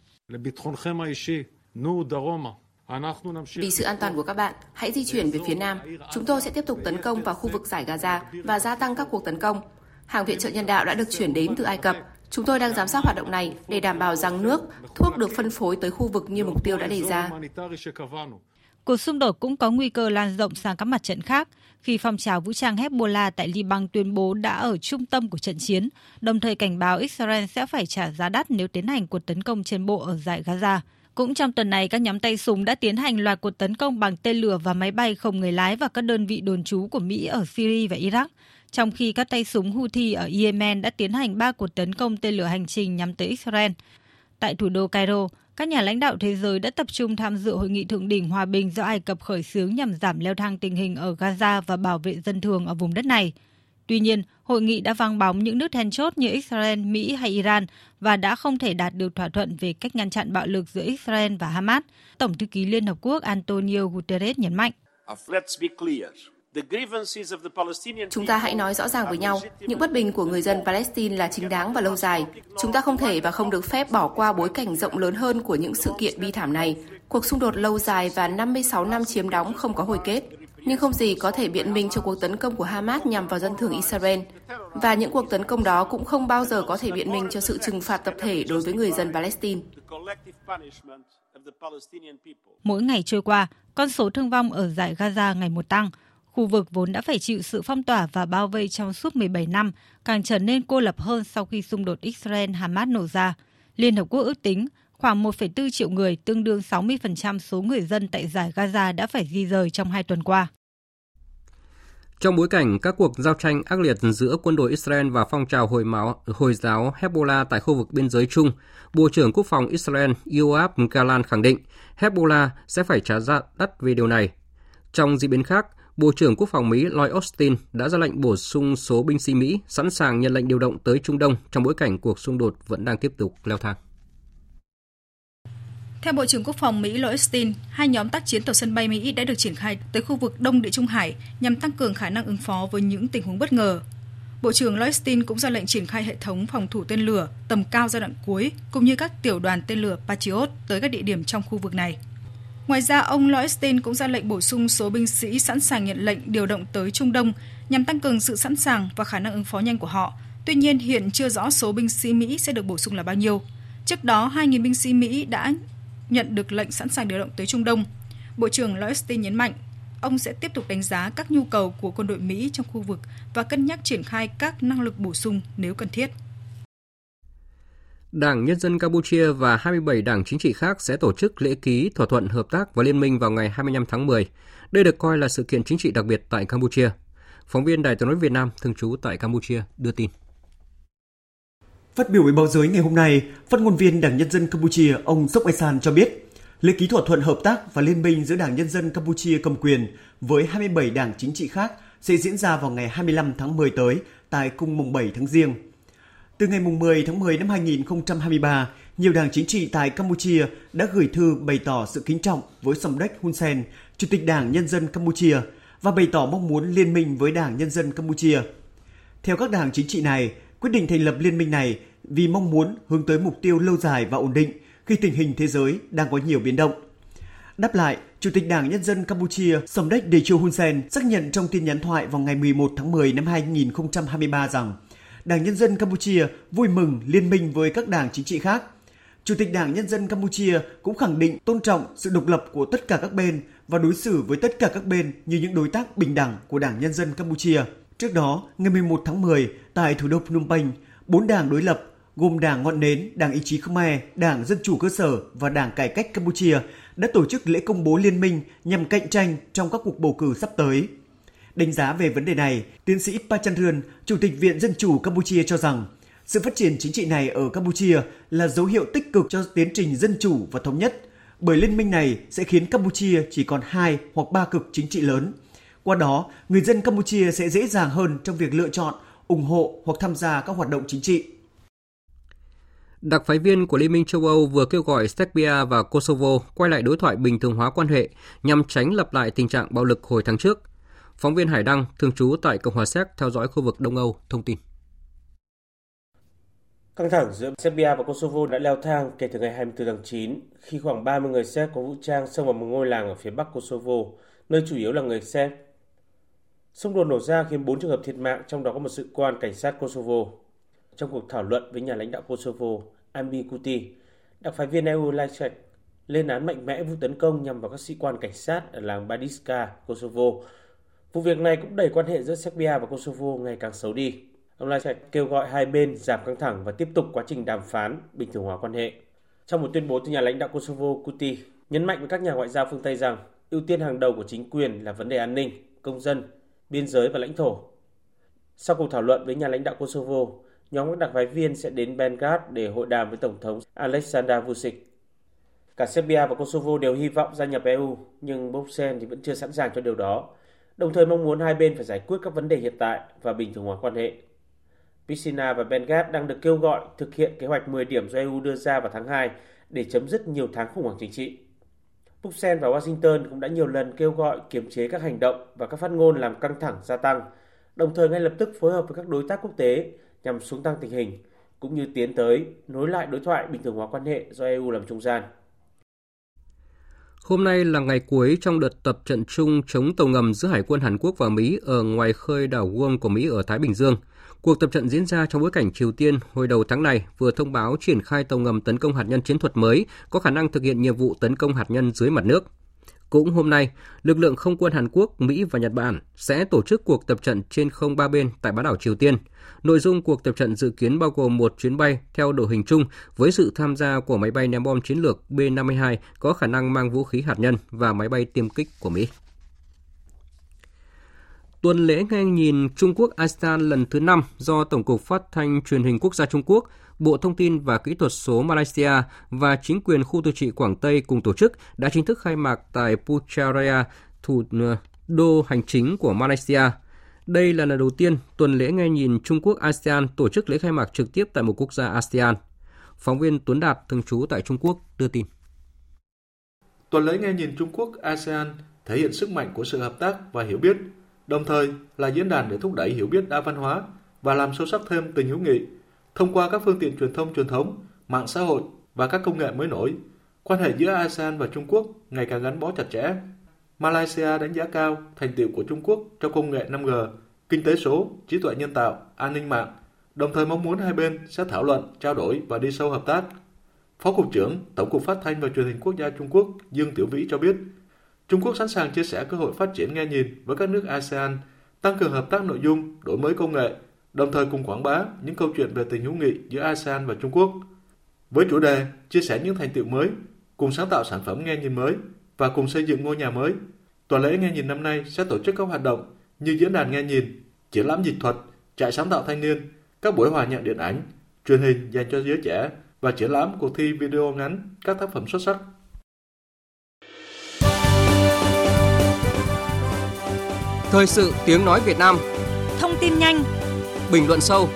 Vì sự an toàn của các bạn, hãy di chuyển về phía Nam. Chúng tôi sẽ tiếp tục tấn công vào khu vực giải Gaza và gia tăng các cuộc tấn công. Hàng viện trợ nhân đạo đã được chuyển đến từ Ai Cập. Chúng tôi đang giám sát hoạt động này để đảm bảo rằng nước, thuốc được phân phối tới khu vực như mục tiêu đã đề ra. Cuộc xung đột cũng có nguy cơ lan rộng sang các mặt trận khác khi phong trào vũ trang Hezbollah tại Liban tuyên bố đã ở trung tâm của trận chiến, đồng thời cảnh báo Israel sẽ phải trả giá đắt nếu tiến hành cuộc tấn công trên bộ ở giải Gaza. Cũng trong tuần này, các nhóm tay súng đã tiến hành loạt cuộc tấn công bằng tên lửa và máy bay không người lái vào các đơn vị đồn trú của Mỹ ở Syria và Iraq, trong khi các tay súng Houthi ở Yemen đã tiến hành ba cuộc tấn công tên lửa hành trình nhắm tới Israel. Tại thủ đô Cairo, các nhà lãnh đạo thế giới đã tập trung tham dự hội nghị thượng đỉnh hòa bình do Ai Cập khởi xướng nhằm giảm leo thang tình hình ở Gaza và bảo vệ dân thường ở vùng đất này. Tuy nhiên, hội nghị đã vang bóng những nước then chốt như Israel, Mỹ hay Iran và đã không thể đạt được thỏa thuận về cách ngăn chặn bạo lực giữa Israel và Hamas. Tổng thư ký Liên Hợp Quốc Antonio Guterres nhấn mạnh. Chúng ta hãy nói rõ ràng với nhau, những bất bình của người dân Palestine là chính đáng và lâu dài. Chúng ta không thể và không được phép bỏ qua bối cảnh rộng lớn hơn của những sự kiện bi thảm này. Cuộc xung đột lâu dài và 56 năm chiếm đóng không có hồi kết. Nhưng không gì có thể biện minh cho cuộc tấn công của Hamas nhằm vào dân thường Israel. Và những cuộc tấn công đó cũng không bao giờ có thể biện minh cho sự trừng phạt tập thể đối với người dân Palestine. Mỗi ngày trôi qua, con số thương vong ở giải Gaza ngày một tăng – Khu vực vốn đã phải chịu sự phong tỏa và bao vây trong suốt 17 năm, càng trở nên cô lập hơn sau khi xung đột Israel-Hamas nổ ra. Liên Hợp Quốc ước tính khoảng 1,4 triệu người, tương đương 60% số người dân tại giải Gaza đã phải di rời trong hai tuần qua. Trong bối cảnh các cuộc giao tranh ác liệt giữa quân đội Israel và phong trào Hồi, máu, Hồi giáo Hezbollah tại khu vực biên giới chung, Bộ trưởng Quốc phòng Israel Yoav Galan khẳng định Hezbollah sẽ phải trả giá đắt về điều này. Trong diễn biến khác, Bộ trưởng Quốc phòng Mỹ Lloyd Austin đã ra lệnh bổ sung số binh sĩ Mỹ sẵn sàng nhận lệnh điều động tới Trung Đông trong bối cảnh cuộc xung đột vẫn đang tiếp tục leo thang. Theo Bộ trưởng Quốc phòng Mỹ Lloyd Austin, hai nhóm tác chiến tàu sân bay Mỹ đã được triển khai tới khu vực Đông Địa Trung Hải nhằm tăng cường khả năng ứng phó với những tình huống bất ngờ. Bộ trưởng Lloyd Austin cũng ra lệnh triển khai hệ thống phòng thủ tên lửa tầm cao giai đoạn cuối cũng như các tiểu đoàn tên lửa Patriot tới các địa điểm trong khu vực này. Ngoài ra, ông Loesten cũng ra lệnh bổ sung số binh sĩ sẵn sàng nhận lệnh điều động tới Trung Đông nhằm tăng cường sự sẵn sàng và khả năng ứng phó nhanh của họ. Tuy nhiên, hiện chưa rõ số binh sĩ Mỹ sẽ được bổ sung là bao nhiêu. Trước đó, 2.000 binh sĩ Mỹ đã nhận được lệnh sẵn sàng điều động tới Trung Đông. Bộ trưởng Loesten nhấn mạnh, ông sẽ tiếp tục đánh giá các nhu cầu của quân đội Mỹ trong khu vực và cân nhắc triển khai các năng lực bổ sung nếu cần thiết. Đảng Nhân dân Campuchia và 27 đảng chính trị khác sẽ tổ chức lễ ký thỏa thuận hợp tác và liên minh vào ngày 25 tháng 10. Đây được coi là sự kiện chính trị đặc biệt tại Campuchia. Phóng viên Đài tiếng nói Việt Nam thường trú tại Campuchia đưa tin. Phát biểu với báo giới ngày hôm nay, phát ngôn viên Đảng Nhân dân Campuchia ông Sok Esan cho biết, lễ ký thỏa thuận hợp tác và liên minh giữa Đảng Nhân dân Campuchia cầm quyền với 27 đảng chính trị khác sẽ diễn ra vào ngày 25 tháng 10 tới tại cung mùng 7 tháng Giêng. Từ ngày mùng 10 tháng 10 năm 2023, nhiều đảng chính trị tại Campuchia đã gửi thư bày tỏ sự kính trọng với Samdech Hun Sen, Chủ tịch Đảng Nhân dân Campuchia và bày tỏ mong muốn liên minh với Đảng Nhân dân Campuchia. Theo các đảng chính trị này, quyết định thành lập liên minh này vì mong muốn hướng tới mục tiêu lâu dài và ổn định khi tình hình thế giới đang có nhiều biến động. Đáp lại, Chủ tịch Đảng Nhân dân Campuchia Somdech Techo Hun Sen xác nhận trong tin nhắn thoại vào ngày 11 tháng 10 năm 2023 rằng Đảng Nhân dân Campuchia vui mừng liên minh với các đảng chính trị khác. Chủ tịch Đảng Nhân dân Campuchia cũng khẳng định tôn trọng sự độc lập của tất cả các bên và đối xử với tất cả các bên như những đối tác bình đẳng của Đảng Nhân dân Campuchia. Trước đó, ngày 11 tháng 10, tại thủ đô Phnom Penh, bốn đảng đối lập gồm Đảng Ngọn Nến, Đảng Ý chí Khmer, Đảng Dân chủ cơ sở và Đảng Cải cách Campuchia đã tổ chức lễ công bố liên minh nhằm cạnh tranh trong các cuộc bầu cử sắp tới. Đánh giá về vấn đề này, tiến sĩ Pachandran, Chủ tịch Viện Dân chủ Campuchia cho rằng sự phát triển chính trị này ở Campuchia là dấu hiệu tích cực cho tiến trình dân chủ và thống nhất, bởi liên minh này sẽ khiến Campuchia chỉ còn hai hoặc ba cực chính trị lớn. Qua đó, người dân Campuchia sẽ dễ dàng hơn trong việc lựa chọn, ủng hộ hoặc tham gia các hoạt động chính trị. Đặc phái viên của Liên minh châu Âu vừa kêu gọi Serbia và Kosovo quay lại đối thoại bình thường hóa quan hệ nhằm tránh lặp lại tình trạng bạo lực hồi tháng trước. Phóng viên Hải Đăng, thường trú tại Cộng hòa Séc theo dõi khu vực Đông Âu, thông tin. Căng thẳng giữa Serbia và Kosovo đã leo thang kể từ ngày 24 tháng 9 khi khoảng 30 người Séc có vũ trang xông vào một ngôi làng ở phía bắc Kosovo, nơi chủ yếu là người Séc. Xung đột nổ ra khiến 4 trường hợp thiệt mạng, trong đó có một sĩ quan cảnh sát Kosovo. Trong cuộc thảo luận với nhà lãnh đạo Kosovo, Ambi Kuti, đặc phái viên EU Lajcek lên án mạnh mẽ vụ tấn công nhằm vào các sĩ quan cảnh sát ở làng Badiska, Kosovo. Vụ việc này cũng đẩy quan hệ giữa Serbia và Kosovo ngày càng xấu đi. Ông Lajcek kêu gọi hai bên giảm căng thẳng và tiếp tục quá trình đàm phán bình thường hóa quan hệ. Trong một tuyên bố từ nhà lãnh đạo Kosovo, Kuti nhấn mạnh với các nhà ngoại giao phương Tây rằng ưu tiên hàng đầu của chính quyền là vấn đề an ninh, công dân, biên giới và lãnh thổ. Sau cuộc thảo luận với nhà lãnh đạo Kosovo, nhóm các đặc phái viên sẽ đến Belgrade để hội đàm với Tổng thống Alexander Vucic. Cả Serbia và Kosovo đều hy vọng gia nhập EU, nhưng Bruxelles thì vẫn chưa sẵn sàng cho điều đó, đồng thời mong muốn hai bên phải giải quyết các vấn đề hiện tại và bình thường hóa quan hệ. Pisina và Belgrade đang được kêu gọi thực hiện kế hoạch 10 điểm do EU đưa ra vào tháng 2 để chấm dứt nhiều tháng khủng hoảng chính trị. Bruxelles và Washington cũng đã nhiều lần kêu gọi kiềm chế các hành động và các phát ngôn làm căng thẳng gia tăng, đồng thời ngay lập tức phối hợp với các đối tác quốc tế nhằm xuống tăng tình hình, cũng như tiến tới nối lại đối thoại bình thường hóa quan hệ do EU làm trung gian. Hôm nay là ngày cuối trong đợt tập trận chung chống tàu ngầm giữa Hải quân Hàn Quốc và Mỹ ở ngoài khơi đảo Guam của Mỹ ở Thái Bình Dương. Cuộc tập trận diễn ra trong bối cảnh Triều Tiên hồi đầu tháng này vừa thông báo triển khai tàu ngầm tấn công hạt nhân chiến thuật mới có khả năng thực hiện nhiệm vụ tấn công hạt nhân dưới mặt nước. Cũng hôm nay, lực lượng không quân Hàn Quốc, Mỹ và Nhật Bản sẽ tổ chức cuộc tập trận trên không ba bên tại bán đảo Triều Tiên. Nội dung cuộc tập trận dự kiến bao gồm một chuyến bay theo đội hình chung với sự tham gia của máy bay ném bom chiến lược B-52 có khả năng mang vũ khí hạt nhân và máy bay tiêm kích của Mỹ. Tuần lễ nghe nhìn Trung Quốc ASEAN lần thứ 5 do Tổng cục Phát thanh Truyền hình Quốc gia Trung Quốc, Bộ Thông tin và Kỹ thuật số Malaysia và chính quyền khu tự trị Quảng Tây cùng tổ chức đã chính thức khai mạc tại Putrajaya, thủ ờ, đô hành chính của Malaysia. Đây là lần đầu tiên tuần lễ nghe nhìn Trung Quốc ASEAN tổ chức lễ khai mạc trực tiếp tại một quốc gia ASEAN. Phóng viên Tuấn Đạt thường trú tại Trung Quốc đưa tin. Tuần lễ nghe nhìn Trung Quốc ASEAN thể hiện sức mạnh của sự hợp tác và hiểu biết, đồng thời là diễn đàn để thúc đẩy hiểu biết đa văn hóa và làm sâu sắc thêm tình hữu nghị thông qua các phương tiện truyền thông truyền thống, mạng xã hội và các công nghệ mới nổi. Quan hệ giữa ASEAN và Trung Quốc ngày càng gắn bó chặt chẽ. Malaysia đánh giá cao thành tiệu của Trung Quốc trong công nghệ 5G, kinh tế số, trí tuệ nhân tạo, an ninh mạng, đồng thời mong muốn hai bên sẽ thảo luận, trao đổi và đi sâu hợp tác. Phó Cục trưởng Tổng cục Phát thanh và Truyền hình Quốc gia Trung Quốc Dương Tiểu Vĩ cho biết, Trung Quốc sẵn sàng chia sẻ cơ hội phát triển nghe nhìn với các nước ASEAN, tăng cường hợp tác nội dung, đổi mới công nghệ, đồng thời cùng quảng bá những câu chuyện về tình hữu nghị giữa ASEAN và Trung Quốc. Với chủ đề chia sẻ những thành tựu mới, cùng sáng tạo sản phẩm nghe nhìn mới và cùng xây dựng ngôi nhà mới, tuần lễ nghe nhìn năm nay sẽ tổ chức các hoạt động như diễn đàn nghe nhìn, triển lãm dịch thuật, trại sáng tạo thanh niên, các buổi hòa nhạc điện ảnh, truyền hình dành cho giới trẻ và triển lãm cuộc thi video ngắn các tác phẩm xuất sắc. Thời sự tiếng nói Việt Nam Thông tin nhanh Bình luận sâu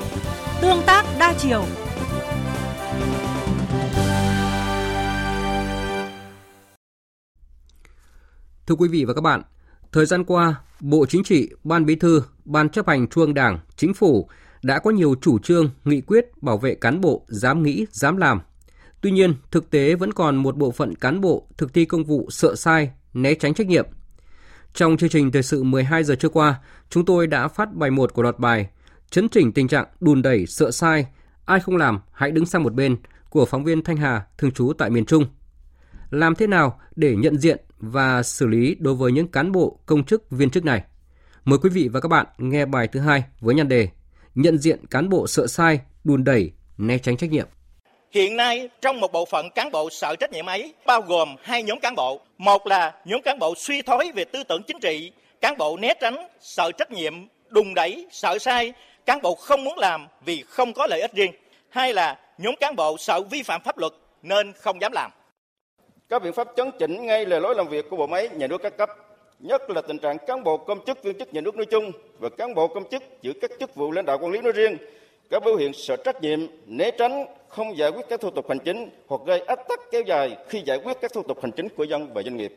Tương tác đa chiều Thưa quý vị và các bạn, thời gian qua, Bộ Chính trị, Ban Bí thư, Ban chấp hành Trung ương Đảng, Chính phủ đã có nhiều chủ trương, nghị quyết bảo vệ cán bộ dám nghĩ, dám làm. Tuy nhiên, thực tế vẫn còn một bộ phận cán bộ thực thi công vụ sợ sai, né tránh trách nhiệm. Trong chương trình thời sự 12 giờ trước qua, chúng tôi đã phát bài 1 của loạt bài Chấn chỉnh tình trạng đùn đẩy, sợ sai, ai không làm hãy đứng sang một bên của phóng viên Thanh Hà thường trú tại miền Trung. Làm thế nào để nhận diện và xử lý đối với những cán bộ, công chức, viên chức này? Mời quý vị và các bạn nghe bài thứ hai với nhan đề Nhận diện cán bộ sợ sai, đùn đẩy, né tránh trách nhiệm. Hiện nay trong một bộ phận cán bộ sợ trách nhiệm ấy bao gồm hai nhóm cán bộ. Một là nhóm cán bộ suy thoái về tư tưởng chính trị, cán bộ né tránh, sợ trách nhiệm, đùng đẩy, sợ sai, cán bộ không muốn làm vì không có lợi ích riêng. Hai là nhóm cán bộ sợ vi phạm pháp luật nên không dám làm. Các biện pháp chấn chỉnh ngay lề lối làm việc của bộ máy nhà nước các cấp, nhất là tình trạng cán bộ công chức viên chức nhà nước nói chung và cán bộ công chức giữ các chức vụ lãnh đạo quản lý nói riêng có biểu hiện sợ trách nhiệm, né tránh, không giải quyết các thủ tục hành chính hoặc gây ách tắc kéo dài khi giải quyết các thủ tục hành chính của dân và doanh nghiệp.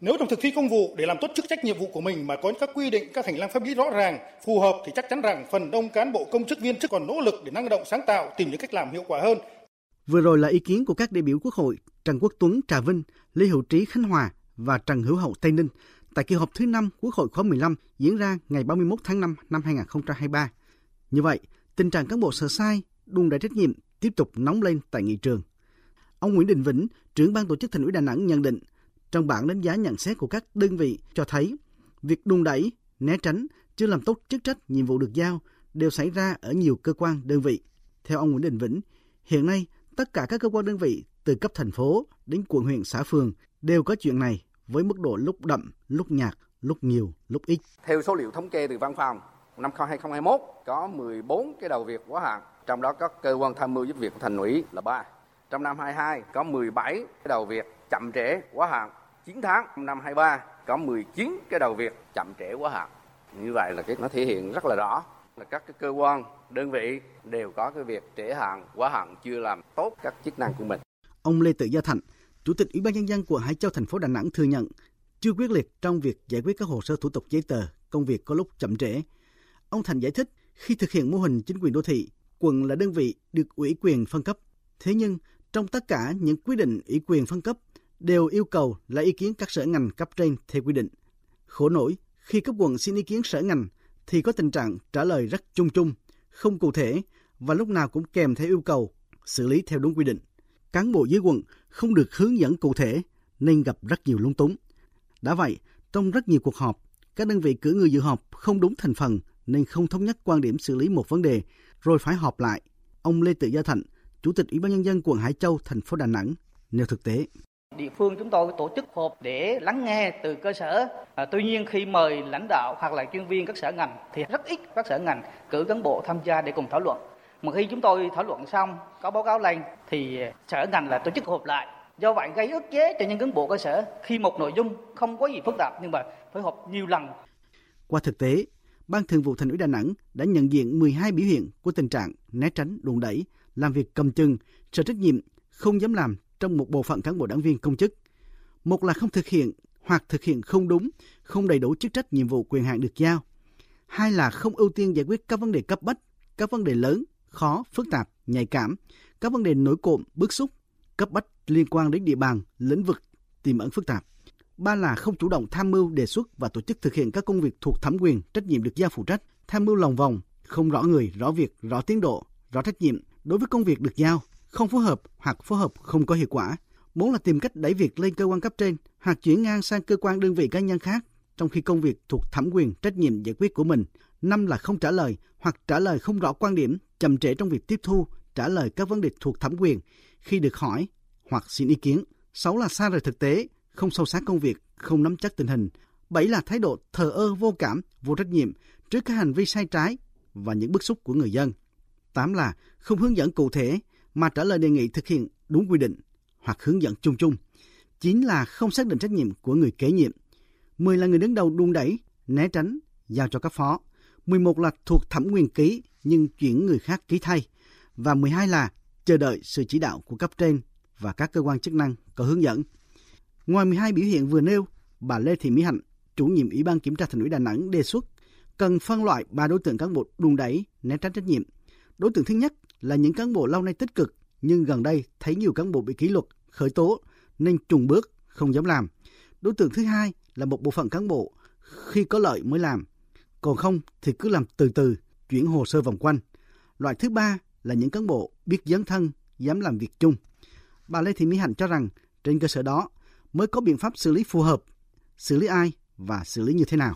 Nếu trong thực thi công vụ để làm tốt chức trách nhiệm vụ của mình mà có các quy định, các hành lang pháp lý rõ ràng, phù hợp thì chắc chắn rằng phần đông cán bộ công chức viên chức còn nỗ lực để năng động sáng tạo, tìm những cách làm hiệu quả hơn. Vừa rồi là ý kiến của các đại biểu Quốc hội Trần Quốc Tuấn Trà Vinh, Lê Hữu Trí Khánh Hòa và Trần Hữu Hậu Tây Ninh tại kỳ họp thứ 5 Quốc hội khóa 15 diễn ra ngày 31 tháng 5 năm 2023. Như vậy, tình trạng cán bộ sợ sai, đùn đẩy trách nhiệm tiếp tục nóng lên tại nghị trường. Ông Nguyễn Đình Vĩnh, trưởng ban tổ chức Thành ủy Đà Nẵng nhận định, trong bản đánh giá nhận xét của các đơn vị cho thấy, việc đùn đẩy, né tránh, chưa làm tốt chức trách nhiệm vụ được giao đều xảy ra ở nhiều cơ quan đơn vị. Theo ông Nguyễn Đình Vĩnh, hiện nay tất cả các cơ quan đơn vị từ cấp thành phố đến quận huyện xã phường đều có chuyện này với mức độ lúc đậm, lúc nhạt, lúc nhiều, lúc ít. Theo số liệu thống kê từ văn phòng, năm 2021 có 14 cái đầu việc quá hạn, trong đó có cơ quan tham mưu giúp việc của thành ủy là 3. Trong năm 22 có 17 cái đầu việc chậm trễ quá hạn 9 tháng. Năm 23 có 19 cái đầu việc chậm trễ quá hạn. Như vậy là cái nó thể hiện rất là rõ là các cái cơ quan, đơn vị đều có cái việc trễ hạn, quá hạn chưa làm tốt các chức năng của mình. Ông Lê Tự Gia Thạnh, Chủ tịch Ủy ban nhân dân quận Hải Châu thành phố Đà Nẵng thừa nhận chưa quyết liệt trong việc giải quyết các hồ sơ thủ tục giấy tờ, công việc có lúc chậm trễ. Ông Thành giải thích khi thực hiện mô hình chính quyền đô thị, quận là đơn vị được ủy quyền phân cấp. Thế nhưng, trong tất cả những quy định ủy quyền phân cấp đều yêu cầu là ý kiến các sở ngành cấp trên theo quy định. Khổ nổi, khi cấp quận xin ý kiến sở ngành thì có tình trạng trả lời rất chung chung, không cụ thể và lúc nào cũng kèm theo yêu cầu xử lý theo đúng quy định. Cán bộ dưới quận không được hướng dẫn cụ thể nên gặp rất nhiều lung túng. Đã vậy, trong rất nhiều cuộc họp, các đơn vị cử người dự họp không đúng thành phần nên không thống nhất quan điểm xử lý một vấn đề, rồi phải họp lại. Ông Lê Tự Gia Thạnh, Chủ tịch Ủy ban nhân dân quận Hải Châu, thành phố Đà Nẵng nêu thực tế. Địa phương chúng tôi tổ chức họp để lắng nghe từ cơ sở. À, tuy nhiên khi mời lãnh đạo hoặc là chuyên viên các sở ngành thì rất ít các sở ngành cử cán bộ tham gia để cùng thảo luận. Mà khi chúng tôi thảo luận xong có báo cáo lên thì sở ngành là tổ chức họp lại. Do vậy gây ức chế cho những cán bộ cơ sở khi một nội dung không có gì phức tạp nhưng mà phải họp nhiều lần. Qua thực tế, Ban Thường vụ Thành ủy Đà Nẵng đã nhận diện 12 biểu hiện của tình trạng né tránh, đùn đẩy, làm việc cầm chừng, sợ trách nhiệm, không dám làm trong một bộ phận cán bộ đảng viên công chức. Một là không thực hiện hoặc thực hiện không đúng, không đầy đủ chức trách nhiệm vụ quyền hạn được giao. Hai là không ưu tiên giải quyết các vấn đề cấp bách, các vấn đề lớn, khó, phức tạp, nhạy cảm, các vấn đề nổi cộm, bức xúc, cấp bách liên quan đến địa bàn, lĩnh vực tiềm ẩn phức tạp. Ba là không chủ động tham mưu đề xuất và tổ chức thực hiện các công việc thuộc thẩm quyền, trách nhiệm được giao phụ trách, tham mưu lòng vòng, không rõ người, rõ việc, rõ tiến độ, rõ trách nhiệm đối với công việc được giao, không phối hợp hoặc phối hợp không có hiệu quả. Bốn là tìm cách đẩy việc lên cơ quan cấp trên hoặc chuyển ngang sang cơ quan đơn vị cá nhân khác trong khi công việc thuộc thẩm quyền trách nhiệm giải quyết của mình. Năm là không trả lời hoặc trả lời không rõ quan điểm, chậm trễ trong việc tiếp thu, trả lời các vấn đề thuộc thẩm quyền khi được hỏi hoặc xin ý kiến. sáu là xa rời thực tế, không sâu sát công việc, không nắm chắc tình hình. bảy là thái độ thờ ơ vô cảm, vô trách nhiệm trước các hành vi sai trái và những bức xúc của người dân. tám là không hướng dẫn cụ thể mà trả lời đề nghị thực hiện đúng quy định hoặc hướng dẫn chung chung. chín là không xác định trách nhiệm của người kế nhiệm. 10 là người đứng đầu đun đẩy, né tránh, giao cho cấp phó. 11 là thuộc thẩm quyền ký nhưng chuyển người khác ký thay. Và 12 là chờ đợi sự chỉ đạo của cấp trên và các cơ quan chức năng có hướng dẫn. Ngoài 12 biểu hiện vừa nêu, bà Lê Thị Mỹ Hạnh, chủ nhiệm Ủy ban Kiểm tra Thành ủy Đà Nẵng đề xuất cần phân loại ba đối tượng cán bộ đùn đẩy, né tránh trách nhiệm. Đối tượng thứ nhất là những cán bộ lâu nay tích cực nhưng gần đây thấy nhiều cán bộ bị kỷ luật, khởi tố nên trùng bước, không dám làm. Đối tượng thứ hai là một bộ phận cán bộ khi có lợi mới làm, còn không thì cứ làm từ từ, chuyển hồ sơ vòng quanh. Loại thứ ba là những cán bộ biết dấn thân, dám làm việc chung. Bà Lê Thị Mỹ Hạnh cho rằng trên cơ sở đó mới có biện pháp xử lý phù hợp, xử lý ai và xử lý như thế nào.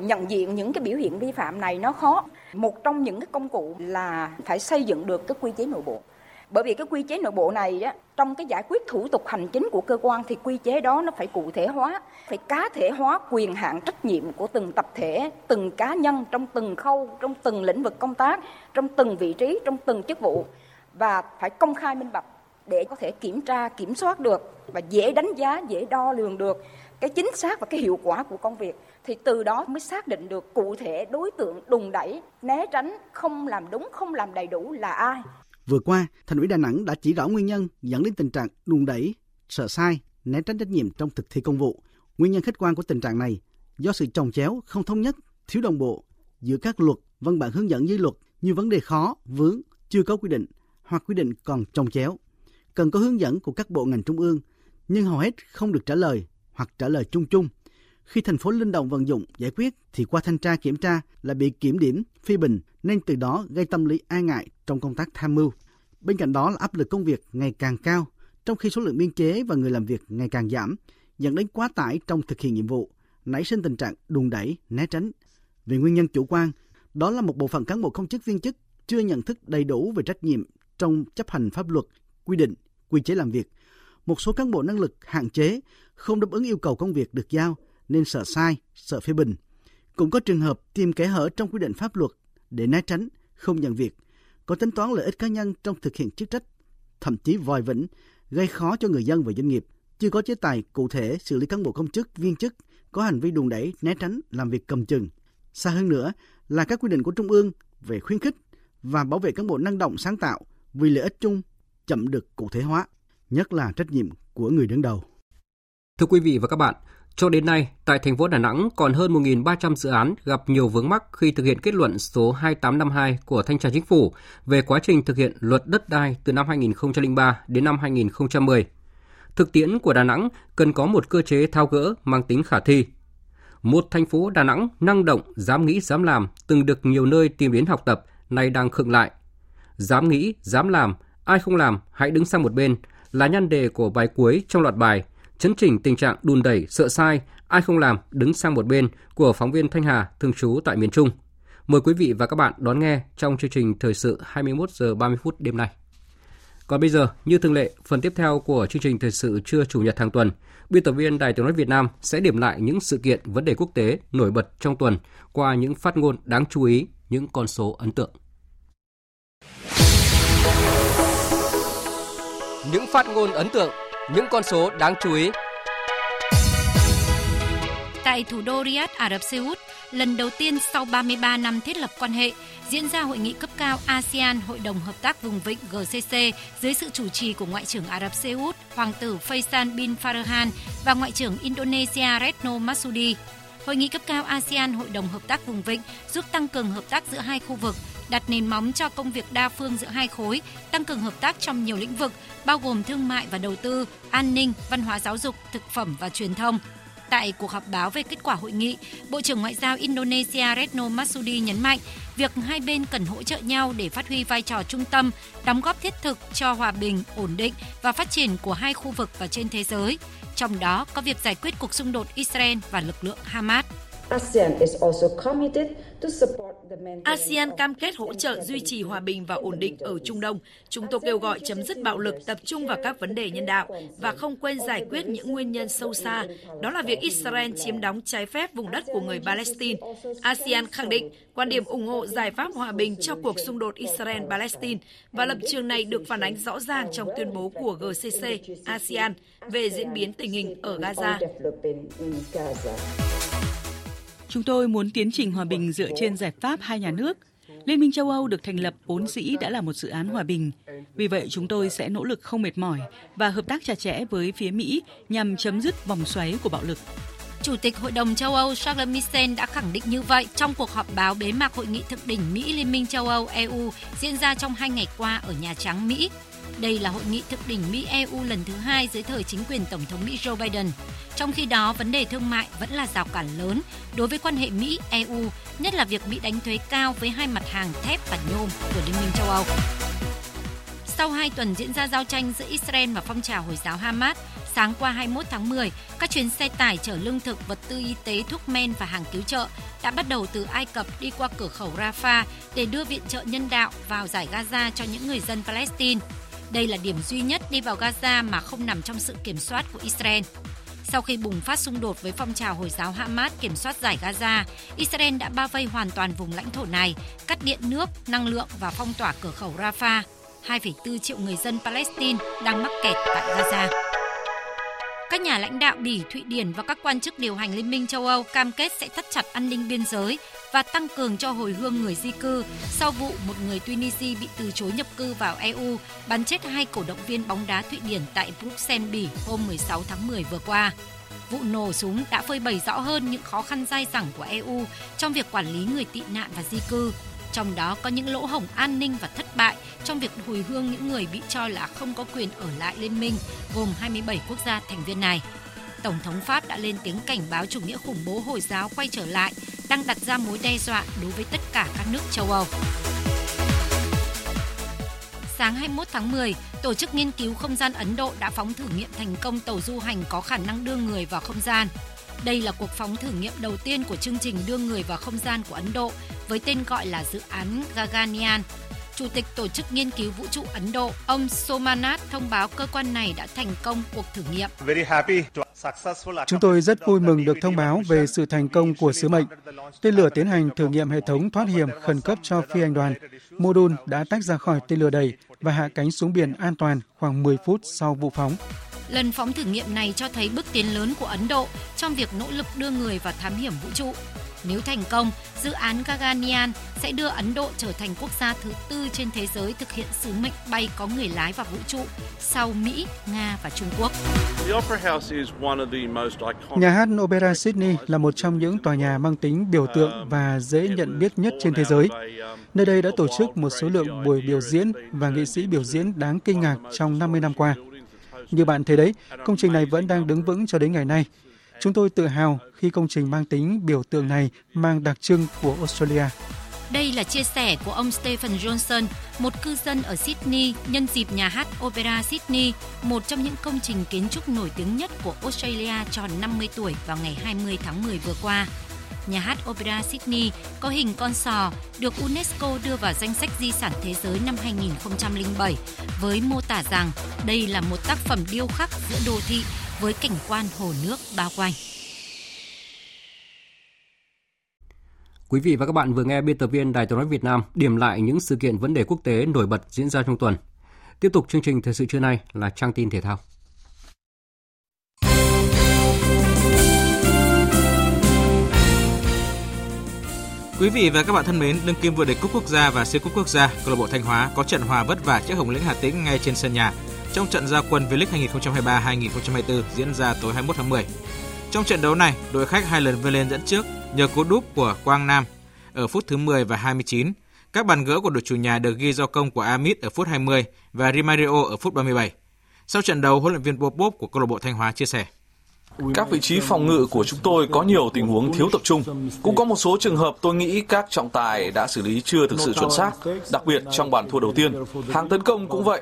Nhận diện những cái biểu hiện vi phạm này nó khó. Một trong những cái công cụ là phải xây dựng được cái quy chế nội bộ. Bởi vì cái quy chế nội bộ này á, trong cái giải quyết thủ tục hành chính của cơ quan thì quy chế đó nó phải cụ thể hóa, phải cá thể hóa quyền hạn trách nhiệm của từng tập thể, từng cá nhân trong từng khâu, trong từng lĩnh vực công tác, trong từng vị trí, trong từng chức vụ và phải công khai minh bạch để có thể kiểm tra, kiểm soát được và dễ đánh giá, dễ đo lường được cái chính xác và cái hiệu quả của công việc thì từ đó mới xác định được cụ thể đối tượng đùng đẩy, né tránh, không làm đúng, không làm đầy đủ là ai. Vừa qua, Thành ủy Đà Nẵng đã chỉ rõ nguyên nhân dẫn đến tình trạng đùn đẩy, sợ sai, né tránh trách nhiệm trong thực thi công vụ. Nguyên nhân khách quan của tình trạng này do sự trồng chéo, không thống nhất, thiếu đồng bộ giữa các luật, văn bản hướng dẫn dưới luật như vấn đề khó, vướng, chưa có quy định hoặc quy định còn trồng chéo. Cần có hướng dẫn của các bộ ngành trung ương, nhưng hầu hết không được trả lời hoặc trả lời chung chung. Khi thành phố linh động vận dụng giải quyết thì qua thanh tra kiểm tra là bị kiểm điểm, phê bình nên từ đó gây tâm lý e ngại trong công tác tham mưu. Bên cạnh đó là áp lực công việc ngày càng cao, trong khi số lượng biên chế và người làm việc ngày càng giảm, dẫn đến quá tải trong thực hiện nhiệm vụ, nảy sinh tình trạng đùn đẩy, né tránh. Về nguyên nhân chủ quan, đó là một bộ phận cán bộ công chức viên chức chưa nhận thức đầy đủ về trách nhiệm trong chấp hành pháp luật, quy định, quy chế làm việc. Một số cán bộ năng lực hạn chế, không đáp ứng yêu cầu công việc được giao nên sợ sai, sợ phê bình. Cũng có trường hợp tìm kẽ hở trong quy định pháp luật để né tránh, không nhận việc, có tính toán lợi ích cá nhân trong thực hiện chức trách, thậm chí vòi vĩnh, gây khó cho người dân và doanh nghiệp. Chưa có chế tài cụ thể xử lý cán bộ công chức, viên chức có hành vi đùn đẩy, né tránh, làm việc cầm chừng. Xa hơn nữa là các quy định của Trung ương về khuyến khích và bảo vệ cán bộ năng động sáng tạo vì lợi ích chung chậm được cụ thể hóa, nhất là trách nhiệm của người đứng đầu. Thưa quý vị và các bạn, cho đến nay, tại thành phố Đà Nẵng còn hơn 1.300 dự án gặp nhiều vướng mắc khi thực hiện kết luận số 2852 của Thanh tra Chính phủ về quá trình thực hiện luật đất đai từ năm 2003 đến năm 2010. Thực tiễn của Đà Nẵng cần có một cơ chế thao gỡ mang tính khả thi. Một thành phố Đà Nẵng năng động, dám nghĩ, dám làm, từng được nhiều nơi tìm đến học tập, nay đang khựng lại. Dám nghĩ, dám làm, ai không làm, hãy đứng sang một bên là nhan đề của bài cuối trong loạt bài – chấn chỉnh tình trạng đùn đẩy, sợ sai, ai không làm đứng sang một bên của phóng viên Thanh Hà thường trú tại miền Trung. Mời quý vị và các bạn đón nghe trong chương trình thời sự 21 giờ 30 phút đêm nay. Còn bây giờ, như thường lệ, phần tiếp theo của chương trình thời sự trưa chủ nhật hàng tuần, biên tập viên Đài Tiếng nói Việt Nam sẽ điểm lại những sự kiện vấn đề quốc tế nổi bật trong tuần qua những phát ngôn đáng chú ý, những con số ấn tượng. Những phát ngôn ấn tượng những con số đáng chú ý. Tại thủ đô Riyadh, Ả Rập Xê Út, lần đầu tiên sau 33 năm thiết lập quan hệ, diễn ra hội nghị cấp cao ASEAN Hội đồng Hợp tác Vùng Vịnh GCC dưới sự chủ trì của Ngoại trưởng Ả Rập Xê Út Hoàng tử Faisal bin Farhan và Ngoại trưởng Indonesia Retno Marsudi. Hội nghị cấp cao ASEAN Hội đồng Hợp tác Vùng Vịnh giúp tăng cường hợp tác giữa hai khu vực, đặt nền móng cho công việc đa phương giữa hai khối, tăng cường hợp tác trong nhiều lĩnh vực, bao gồm thương mại và đầu tư, an ninh, văn hóa giáo dục, thực phẩm và truyền thông. Tại cuộc họp báo về kết quả hội nghị, Bộ trưởng Ngoại giao Indonesia Retno Marsudi nhấn mạnh việc hai bên cần hỗ trợ nhau để phát huy vai trò trung tâm, đóng góp thiết thực cho hòa bình, ổn định và phát triển của hai khu vực và trên thế giới. Trong đó có việc giải quyết cuộc xung đột Israel và lực lượng Hamas. ASEAN is also committed to support ASEAN cam kết hỗ trợ duy trì hòa bình và ổn định ở Trung Đông. Chúng tôi kêu gọi chấm dứt bạo lực, tập trung vào các vấn đề nhân đạo và không quên giải quyết những nguyên nhân sâu xa, đó là việc Israel chiếm đóng trái phép vùng đất của người Palestine. ASEAN khẳng định quan điểm ủng hộ giải pháp hòa bình cho cuộc xung đột Israel-Palestine và lập trường này được phản ánh rõ ràng trong tuyên bố của GCC ASEAN về diễn biến tình hình ở Gaza. Chúng tôi muốn tiến trình hòa bình dựa trên giải pháp hai nhà nước. Liên minh châu Âu được thành lập vốn dĩ đã là một dự án hòa bình. Vì vậy, chúng tôi sẽ nỗ lực không mệt mỏi và hợp tác chặt chẽ với phía Mỹ nhằm chấm dứt vòng xoáy của bạo lực. Chủ tịch Hội đồng châu Âu Charles Michel đã khẳng định như vậy trong cuộc họp báo bế mạc hội nghị thượng đỉnh Mỹ Liên minh châu Âu EU diễn ra trong hai ngày qua ở Nhà Trắng Mỹ. Đây là hội nghị thượng đỉnh Mỹ-EU lần thứ hai dưới thời chính quyền Tổng thống Mỹ Joe Biden. Trong khi đó, vấn đề thương mại vẫn là rào cản lớn đối với quan hệ Mỹ-EU, nhất là việc Mỹ đánh thuế cao với hai mặt hàng thép và nhôm của Liên minh châu Âu. Sau hai tuần diễn ra giao tranh giữa Israel và phong trào Hồi giáo Hamas, sáng qua 21 tháng 10, các chuyến xe tải chở lương thực, vật tư y tế, thuốc men và hàng cứu trợ đã bắt đầu từ Ai Cập đi qua cửa khẩu Rafah để đưa viện trợ nhân đạo vào giải Gaza cho những người dân Palestine. Đây là điểm duy nhất đi vào Gaza mà không nằm trong sự kiểm soát của Israel. Sau khi bùng phát xung đột với phong trào Hồi giáo Hamas kiểm soát giải Gaza, Israel đã bao vây hoàn toàn vùng lãnh thổ này, cắt điện nước, năng lượng và phong tỏa cửa khẩu Rafah. 2,4 triệu người dân Palestine đang mắc kẹt tại Gaza. Các nhà lãnh đạo Bỉ, Thụy Điển và các quan chức điều hành Liên minh châu Âu cam kết sẽ thắt chặt an ninh biên giới và tăng cường cho hồi hương người di cư sau vụ một người Tunisia bị từ chối nhập cư vào EU bắn chết hai cổ động viên bóng đá Thụy Điển tại Bruxelles, Bỉ hôm 16 tháng 10 vừa qua. Vụ nổ súng đã phơi bày rõ hơn những khó khăn dai dẳng của EU trong việc quản lý người tị nạn và di cư, trong đó có những lỗ hổng an ninh và thất bại trong việc hồi hương những người bị cho là không có quyền ở lại liên minh, gồm 27 quốc gia thành viên này. Tổng thống Pháp đã lên tiếng cảnh báo chủ nghĩa khủng bố Hồi giáo quay trở lại, đang đặt ra mối đe dọa đối với tất cả các nước châu Âu. Sáng 21 tháng 10, Tổ chức Nghiên cứu Không gian Ấn Độ đã phóng thử nghiệm thành công tàu du hành có khả năng đưa người vào không gian. Đây là cuộc phóng thử nghiệm đầu tiên của chương trình đưa người vào không gian của Ấn Độ với tên gọi là dự án Gaganyaan. Chủ tịch Tổ chức Nghiên cứu Vũ trụ Ấn Độ, ông Somanath thông báo cơ quan này đã thành công cuộc thử nghiệm. Chúng tôi rất vui mừng được thông báo về sự thành công của sứ mệnh. Tên lửa tiến hành thử nghiệm hệ thống thoát hiểm khẩn cấp cho phi hành đoàn. Mô đun đã tách ra khỏi tên lửa đầy và hạ cánh xuống biển an toàn khoảng 10 phút sau vụ phóng. Lần phóng thử nghiệm này cho thấy bước tiến lớn của Ấn Độ trong việc nỗ lực đưa người vào thám hiểm vũ trụ. Nếu thành công, dự án Gaganyaan sẽ đưa Ấn Độ trở thành quốc gia thứ tư trên thế giới thực hiện sứ mệnh bay có người lái vào vũ trụ sau Mỹ, Nga và Trung Quốc. Nhà hát Opera Sydney là một trong những tòa nhà mang tính biểu tượng và dễ nhận biết nhất trên thế giới. Nơi đây đã tổ chức một số lượng buổi biểu diễn và nghệ sĩ biểu diễn đáng kinh ngạc trong 50 năm qua. Như bạn thấy đấy, công trình này vẫn đang đứng vững cho đến ngày nay. Chúng tôi tự hào khi công trình mang tính biểu tượng này mang đặc trưng của Australia. Đây là chia sẻ của ông Stephen Johnson, một cư dân ở Sydney nhân dịp nhà hát Opera Sydney, một trong những công trình kiến trúc nổi tiếng nhất của Australia tròn 50 tuổi vào ngày 20 tháng 10 vừa qua. Nhà hát Opera Sydney có hình con sò được UNESCO đưa vào danh sách di sản thế giới năm 2007 với mô tả rằng đây là một tác phẩm điêu khắc giữa đô thị với cảnh quan hồ nước bao quanh. Quý vị và các bạn vừa nghe biên tập viên Đài Tiếng nói Việt Nam điểm lại những sự kiện vấn đề quốc tế nổi bật diễn ra trong tuần. Tiếp tục chương trình thời sự trưa nay là trang tin thể thao. Quý vị và các bạn thân mến, đương kim vô địch cúp quốc gia và siêu cúp quốc gia, câu lạc bộ Thanh Hóa có trận hòa vất vả trước Hồng Lĩnh Hà Tĩnh ngay trên sân nhà trong trận gia quân V-League 2023-2024 diễn ra tối 21 tháng 10. Trong trận đấu này, đội khách hai lần vươn lên dẫn trước nhờ cú đúp của Quang Nam ở phút thứ 10 và 29. Các bàn gỡ của đội chủ nhà được ghi do công của Amit ở phút 20 và Rimario ở phút 37. Sau trận đấu, huấn luyện viên Popov của câu lạc bộ Thanh Hóa chia sẻ: các vị trí phòng ngự của chúng tôi có nhiều tình huống thiếu tập trung. Cũng có một số trường hợp tôi nghĩ các trọng tài đã xử lý chưa thực sự chuẩn xác, đặc biệt trong bàn thua đầu tiên. Hàng tấn công cũng vậy.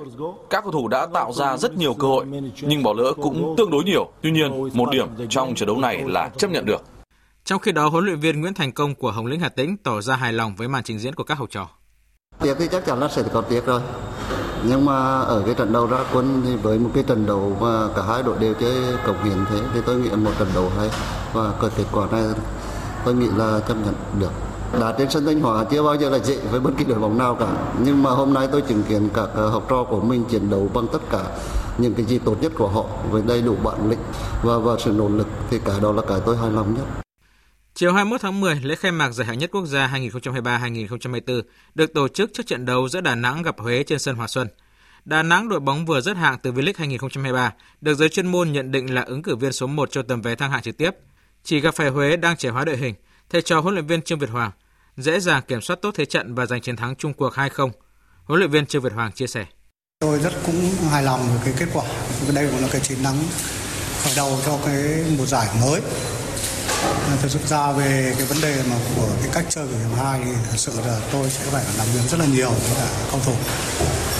Các cầu thủ đã tạo ra rất nhiều cơ hội, nhưng bỏ lỡ cũng tương đối nhiều. Tuy nhiên, một điểm trong trận đấu này là chấp nhận được. Trong khi đó, huấn luyện viên Nguyễn Thành Công của Hồng Lĩnh Hà Tĩnh tỏ ra hài lòng với màn trình diễn của các học trò. Tiếc thì chắc chắn là sẽ có tiếc rồi. Nhưng mà ở cái trận đấu ra quân thì với một cái trận đấu mà cả hai đội đều chơi cống hiến thế, thì tôi nghĩ một trận đấu hay và cái kết quả này tôi nghĩ là chấp nhận được. Đá trên sân Thanh Hóa chưa bao giờ là dễ với bất kỳ đội bóng nào cả. Nhưng mà hôm nay tôi chứng kiến các ờ, học trò của mình chiến đấu bằng tất cả những cái gì tốt nhất của họ với đầy đủ bản lĩnh và và sự nỗ lực thì cái đó là cái tôi hài lòng nhất. Chiều 21 tháng 10, lễ khai mạc giải hạng nhất quốc gia 2023-2024 được tổ chức trước trận đấu giữa Đà Nẵng gặp Huế trên sân Hòa Xuân. Đà Nẵng đội bóng vừa rớt hạng từ V-League 2023, được giới chuyên môn nhận định là ứng cử viên số 1 cho tấm vé thăng hạng trực tiếp. Chỉ gặp phải Huế đang trẻ hóa đội hình, thầy trò huấn luyện viên Trương Việt Hoàng dễ dàng kiểm soát tốt thế trận và giành chiến thắng chung cuộc 2-0. Huấn luyện viên Trương Việt Hoàng chia sẻ. Tôi rất cũng hài lòng với cái kết quả. Đây cũng là cái chiến thắng khởi đầu cho cái một giải mới À, thật sự ra về cái vấn đề mà của cái cách chơi của hiệp hai thì thật sự là tôi sẽ phải làm việc rất là nhiều với cả cầu thủ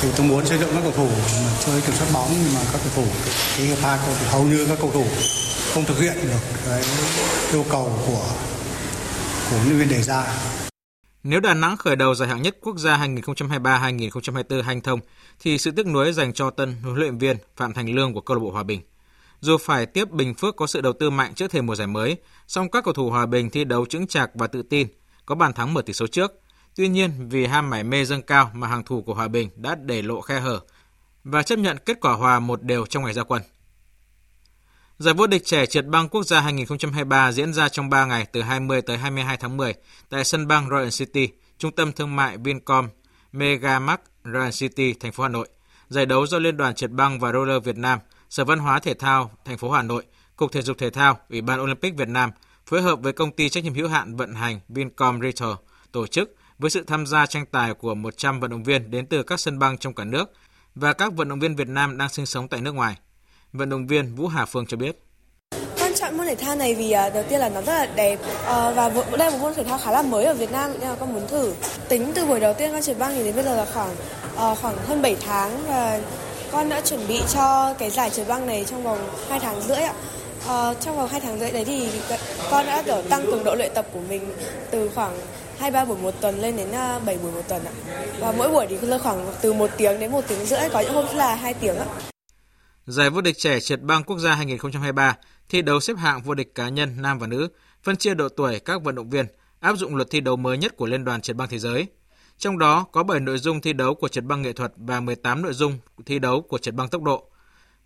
thì tôi muốn xây dựng các cầu thủ mà chơi kiểm soát bóng nhưng mà các cầu thủ cái hiệp hai thì hầu như các cầu thủ không thực hiện được cái yêu cầu của của huấn luyện viên đề ra nếu Đà Nẵng khởi đầu giải hạng nhất quốc gia 2023-2024 hành thông, thì sự tiếc nuối dành cho tân huấn luyện viên Phạm Thành Lương của câu lạc bộ Hòa Bình. Dù phải tiếp Bình Phước có sự đầu tư mạnh trước thềm mùa giải mới, song các cầu thủ Hòa Bình thi đấu chững chạc và tự tin, có bàn thắng mở tỷ số trước. Tuy nhiên, vì ham mải mê dâng cao mà hàng thủ của Hòa Bình đã để lộ khe hở và chấp nhận kết quả hòa một đều trong ngày ra quân. Giải vô địch trẻ trượt băng quốc gia 2023 diễn ra trong 3 ngày từ 20 tới 22 tháng 10 tại sân băng Royal City, trung tâm thương mại Vincom Megamark Royal City, thành phố Hà Nội. Giải đấu do Liên đoàn trượt băng và roller Việt Nam Sở Văn hóa Thể thao thành phố Hà Nội, Cục Thể dục Thể thao, Ủy ban Olympic Việt Nam phối hợp với công ty trách nhiệm hữu hạn vận hành Vincom Retail tổ chức với sự tham gia tranh tài của 100 vận động viên đến từ các sân băng trong cả nước và các vận động viên Việt Nam đang sinh sống tại nước ngoài. Vận động viên Vũ Hà Phương cho biết chọn môn thể thao này vì à, đầu tiên là nó rất là đẹp à, và đây là một môn thể thao khá là mới ở Việt Nam nên là con muốn thử. Tính từ buổi đầu tiên con trượt băng thì đến bây giờ là khoảng à, khoảng hơn 7 tháng và con đã chuẩn bị cho cái giải trượt băng này trong vòng 2 tháng rưỡi ạ. Ờ, trong vòng 2 tháng rưỡi đấy thì con đã kiểu tăng cường độ luyện tập của mình từ khoảng 2-3 buổi một tuần lên đến ờ, 7 buổi một tuần ạ. Và mỗi buổi thì rơi khoảng từ 1 tiếng đến 1 tiếng rưỡi, có những hôm là 2 tiếng ạ. Giải vô địch trẻ trượt băng quốc gia 2023 thi đấu xếp hạng vô địch cá nhân nam và nữ, phân chia độ tuổi các vận động viên, áp dụng luật thi đấu mới nhất của Liên đoàn trượt băng thế giới – trong đó có 7 nội dung thi đấu của trượt băng nghệ thuật và 18 nội dung thi đấu của trượt băng tốc độ.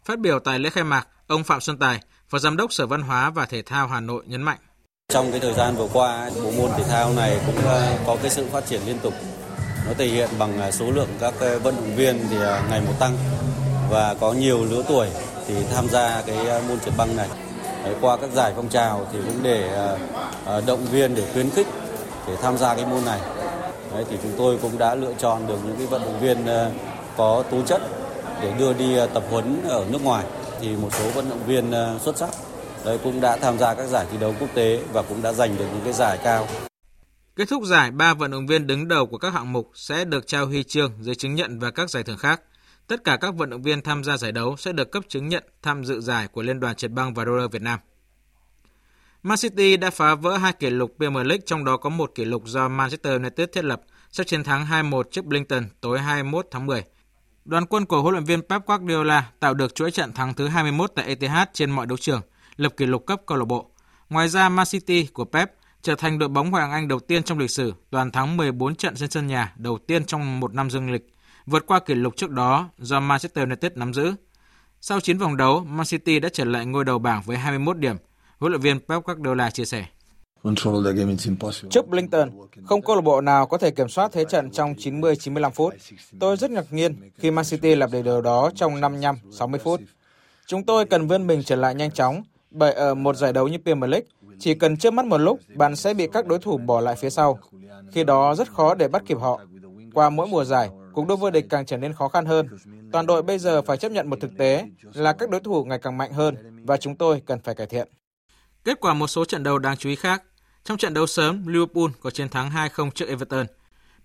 Phát biểu tại lễ khai mạc, ông Phạm Xuân Tài, Phó Giám đốc Sở Văn hóa và Thể thao Hà Nội nhấn mạnh. Trong cái thời gian vừa qua, bộ môn thể thao này cũng ờ, có cái sự phát triển liên tục. Nó thể hiện bằng ờ, số lượng các ờ, vận động viên thì ngày một tăng và có nhiều lứa tuổi thì tham gia cái môn trượt băng này. Qua các giải phong trào thì cũng để động viên để khuyến khích để tham gia cái môn này Đấy, thì chúng tôi cũng đã lựa chọn được những cái vận động viên ờ, có tố chất để đưa đi ờ, tập huấn ở nước ngoài thì một số vận động viên ờ, xuất sắc đấy cũng đã tham gia các giải thi đấu quốc tế và cũng đã giành được những cái giải cao. Kết thúc giải, ba vận động viên đứng đầu của các hạng mục sẽ được trao huy chương, giấy chứng nhận và các giải thưởng khác. Tất cả các vận động viên tham gia giải đấu sẽ được cấp chứng nhận tham dự giải của Liên đoàn trượt băng và roller Việt Nam. Man City đã phá vỡ hai kỷ lục Premier League, trong đó có một kỷ lục do Manchester United thiết lập sau chiến thắng 2-1 trước Brighton tối 21 tháng 10. Đoàn quân của huấn luyện viên Pep Guardiola tạo được chuỗi trận thắng thứ 21 tại Etihad trên mọi đấu trường, lập kỷ lục cấp câu lạc bộ. Ngoài ra, Man City của Pep trở thành đội bóng Ngoại hạng Anh đầu tiên trong lịch sử toàn thắng 14 trận trên sân nhà đầu tiên trong một năm dương lịch, vượt qua kỷ lục trước đó do Manchester United nắm giữ. Sau 9 vòng đấu, Man City đã trở lại ngôi đầu bảng với 21 điểm, Huấn luyện viên Pep Guardiola chia sẻ. Trước Blinton, không câu lạc bộ nào có thể kiểm soát thế trận trong 90-95 phút. Tôi rất ngạc nhiên khi Man City làm được điều đó trong 55-60 phút. Chúng tôi cần vươn mình trở lại nhanh chóng, bởi ở một giải đấu như Premier League, chỉ cần trước mắt một lúc, bạn sẽ bị các đối thủ bỏ lại phía sau. Khi đó rất khó để bắt kịp họ. Qua mỗi mùa giải, cuộc đua vô địch càng trở nên khó khăn hơn. Toàn đội bây giờ phải chấp nhận một thực tế là các đối thủ ngày càng mạnh hơn và chúng tôi cần phải cải thiện. Kết quả một số trận đấu đáng chú ý khác. Trong trận đấu sớm, Liverpool có chiến thắng 2-0 trước Everton.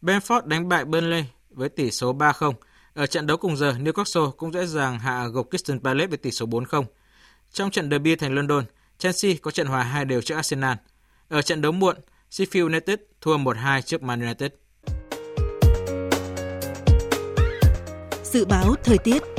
Benford đánh bại Burnley với tỷ số 3-0. Ở trận đấu cùng giờ, Newcastle cũng dễ dàng hạ gục Crystal Palace với tỷ số 4-0. Trong trận derby thành London, Chelsea có trận hòa hai đều trước Arsenal. Ở trận đấu muộn, Sheffield United thua 1-2 trước Man United. Dự báo thời tiết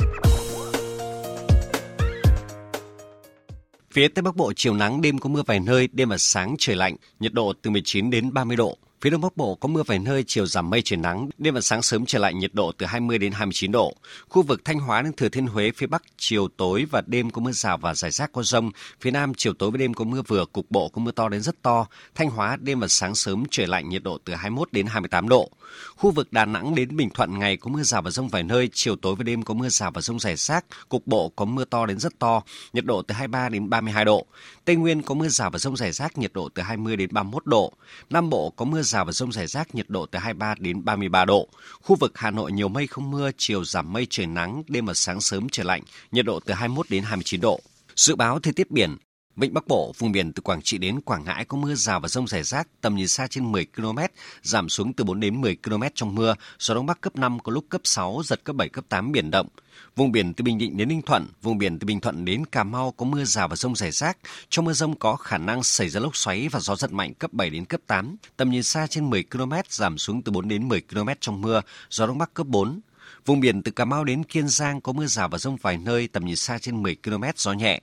Phía Tây Bắc Bộ chiều nắng, đêm có mưa vài nơi, đêm và sáng trời lạnh, nhiệt độ từ 19 đến 30 độ. Phía Đông Bắc Bộ có mưa vài nơi, chiều giảm mây trời nắng, đêm và sáng sớm trở lại nhiệt độ từ 20 đến 29 độ. Khu vực Thanh Hóa đến Thừa Thiên Huế phía Bắc chiều tối và đêm có mưa rào và rải rác có rông. Phía Nam chiều tối và đêm có mưa vừa, cục bộ có mưa to đến rất to. Thanh Hóa đêm và sáng sớm trời lạnh nhiệt độ từ 21 đến 28 độ. Khu vực Đà Nẵng đến Bình Thuận ngày có mưa rào và rông vài nơi, chiều tối và đêm có mưa rào và rông rải rác, cục bộ có mưa to đến rất to, nhiệt độ từ 23 đến 32 độ. Tây Nguyên có mưa rào và rông rải rác, nhiệt độ từ 20 đến 31 độ. Nam Bộ có mưa rào và rông rải rác, nhiệt độ từ 23 đến 33 độ. Khu vực Hà Nội nhiều mây không mưa, chiều giảm mây trời nắng, đêm và sáng sớm trời lạnh, nhiệt độ từ 21 đến 29 độ. Dự báo thời tiết biển, Vịnh Bắc Bộ, vùng biển từ Quảng Trị đến Quảng Ngãi có mưa rào và rông rải rác, tầm nhìn xa trên 10 km, giảm xuống từ 4 đến 10 km trong mưa, gió đông bắc cấp 5 có lúc cấp 6, giật cấp 7 cấp 8 biển động. Vùng biển từ Bình Định đến Ninh Thuận, vùng biển từ Bình Thuận đến Cà Mau có mưa rào và rông rải rác. Trong mưa rông có khả năng xảy ra lốc xoáy và gió giật mạnh cấp 7 đến cấp 8. Tầm nhìn xa trên 10 km, giảm xuống từ 4 đến 10 km trong mưa, gió đông bắc cấp 4. Vùng biển từ Cà Mau đến Kiên Giang có mưa rào và rông vài nơi, tầm nhìn xa trên 10 km, gió nhẹ.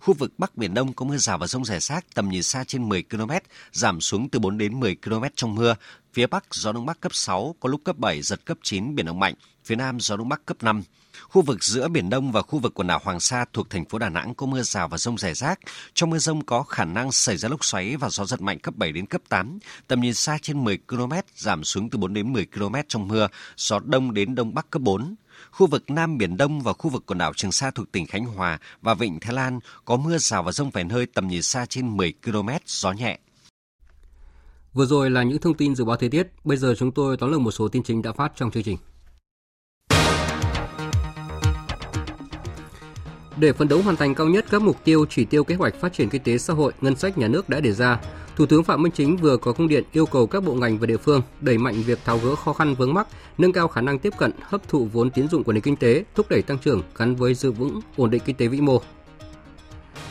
Khu vực Bắc Biển Đông có mưa rào và rông rải rác, tầm nhìn xa trên 10 km, giảm xuống từ 4 đến 10 km trong mưa. Phía Bắc gió Đông Bắc cấp 6, có lúc cấp 7, giật cấp 9, biển động mạnh. Phía Nam gió Đông Bắc cấp 5. Khu vực giữa Biển Đông và khu vực quần đảo Hoàng Sa thuộc thành phố Đà Nẵng có mưa rào và rông rải rác. Trong mưa rông có khả năng xảy ra lốc xoáy và gió giật mạnh cấp 7 đến cấp 8. Tầm nhìn xa trên 10 km, giảm xuống từ 4 đến 10 km trong mưa, gió đông đến đông bắc cấp 4. Khu vực Nam Biển Đông và khu vực quần đảo Trường Sa thuộc tỉnh Khánh Hòa và Vịnh Thái Lan có mưa rào và rông vài nơi tầm nhìn xa trên 10 km, gió nhẹ. Vừa rồi là những thông tin dự báo thời tiết. Bây giờ chúng tôi tóm lược một số tin chính đã phát trong chương trình. Để phấn đấu hoàn thành cao nhất các mục tiêu chỉ tiêu kế hoạch phát triển kinh tế xã hội, ngân sách nhà nước đã đề ra, Thủ tướng Phạm Minh Chính vừa có công điện yêu cầu các bộ ngành và địa phương đẩy mạnh việc tháo gỡ khó khăn vướng mắc, nâng cao khả năng tiếp cận, hấp thụ vốn tín dụng của nền kinh tế, thúc đẩy tăng trưởng gắn với giữ vững ổn định kinh tế vĩ mô.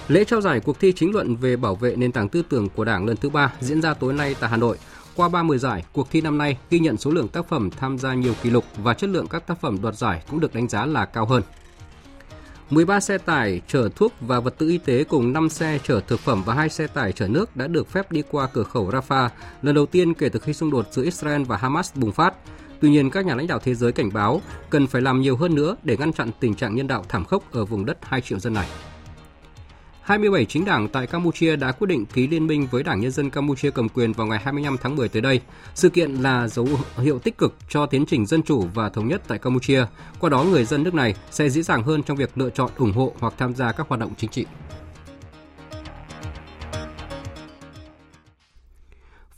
Lễ trao giải cuộc thi chính luận về bảo vệ nền tảng tư tưởng của Đảng lần thứ ba diễn ra tối nay tại Hà Nội. Qua 30 giải, cuộc thi năm nay ghi nhận số lượng tác phẩm tham gia nhiều kỷ lục và chất lượng các tác phẩm đoạt giải cũng được đánh giá là cao hơn. 13 xe tải chở thuốc và vật tư y tế cùng 5 xe chở thực phẩm và 2 xe tải chở nước đã được phép đi qua cửa khẩu Rafah lần đầu tiên kể từ khi xung đột giữa Israel và Hamas bùng phát. Tuy nhiên, các nhà lãnh đạo thế giới cảnh báo cần phải làm nhiều hơn nữa để ngăn chặn tình trạng nhân đạo thảm khốc ở vùng đất 2 triệu dân này. 27 chính đảng tại Campuchia đã quyết định ký liên minh với Đảng Nhân dân Campuchia cầm quyền vào ngày 25 tháng 10 tới đây. Sự kiện là dấu hiệu tích cực cho tiến trình dân chủ và thống nhất tại Campuchia. Qua đó, người dân nước này sẽ dễ dàng hơn trong việc lựa chọn ủng hộ hoặc tham gia các hoạt động chính trị.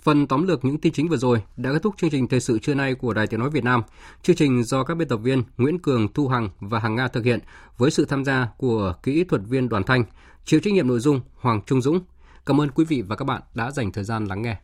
Phần tóm lược những tin chính vừa rồi đã kết thúc chương trình thời sự trưa nay của Đài Tiếng nói Việt Nam. Chương trình do các biên tập viên Nguyễn Cường, Thu Hằng và Hằng Nga thực hiện với sự tham gia của kỹ thuật viên Đoàn Thanh, chịu trách nhiệm nội dung Hoàng Trung Dũng. Cảm ơn quý vị và các bạn đã dành thời gian lắng nghe.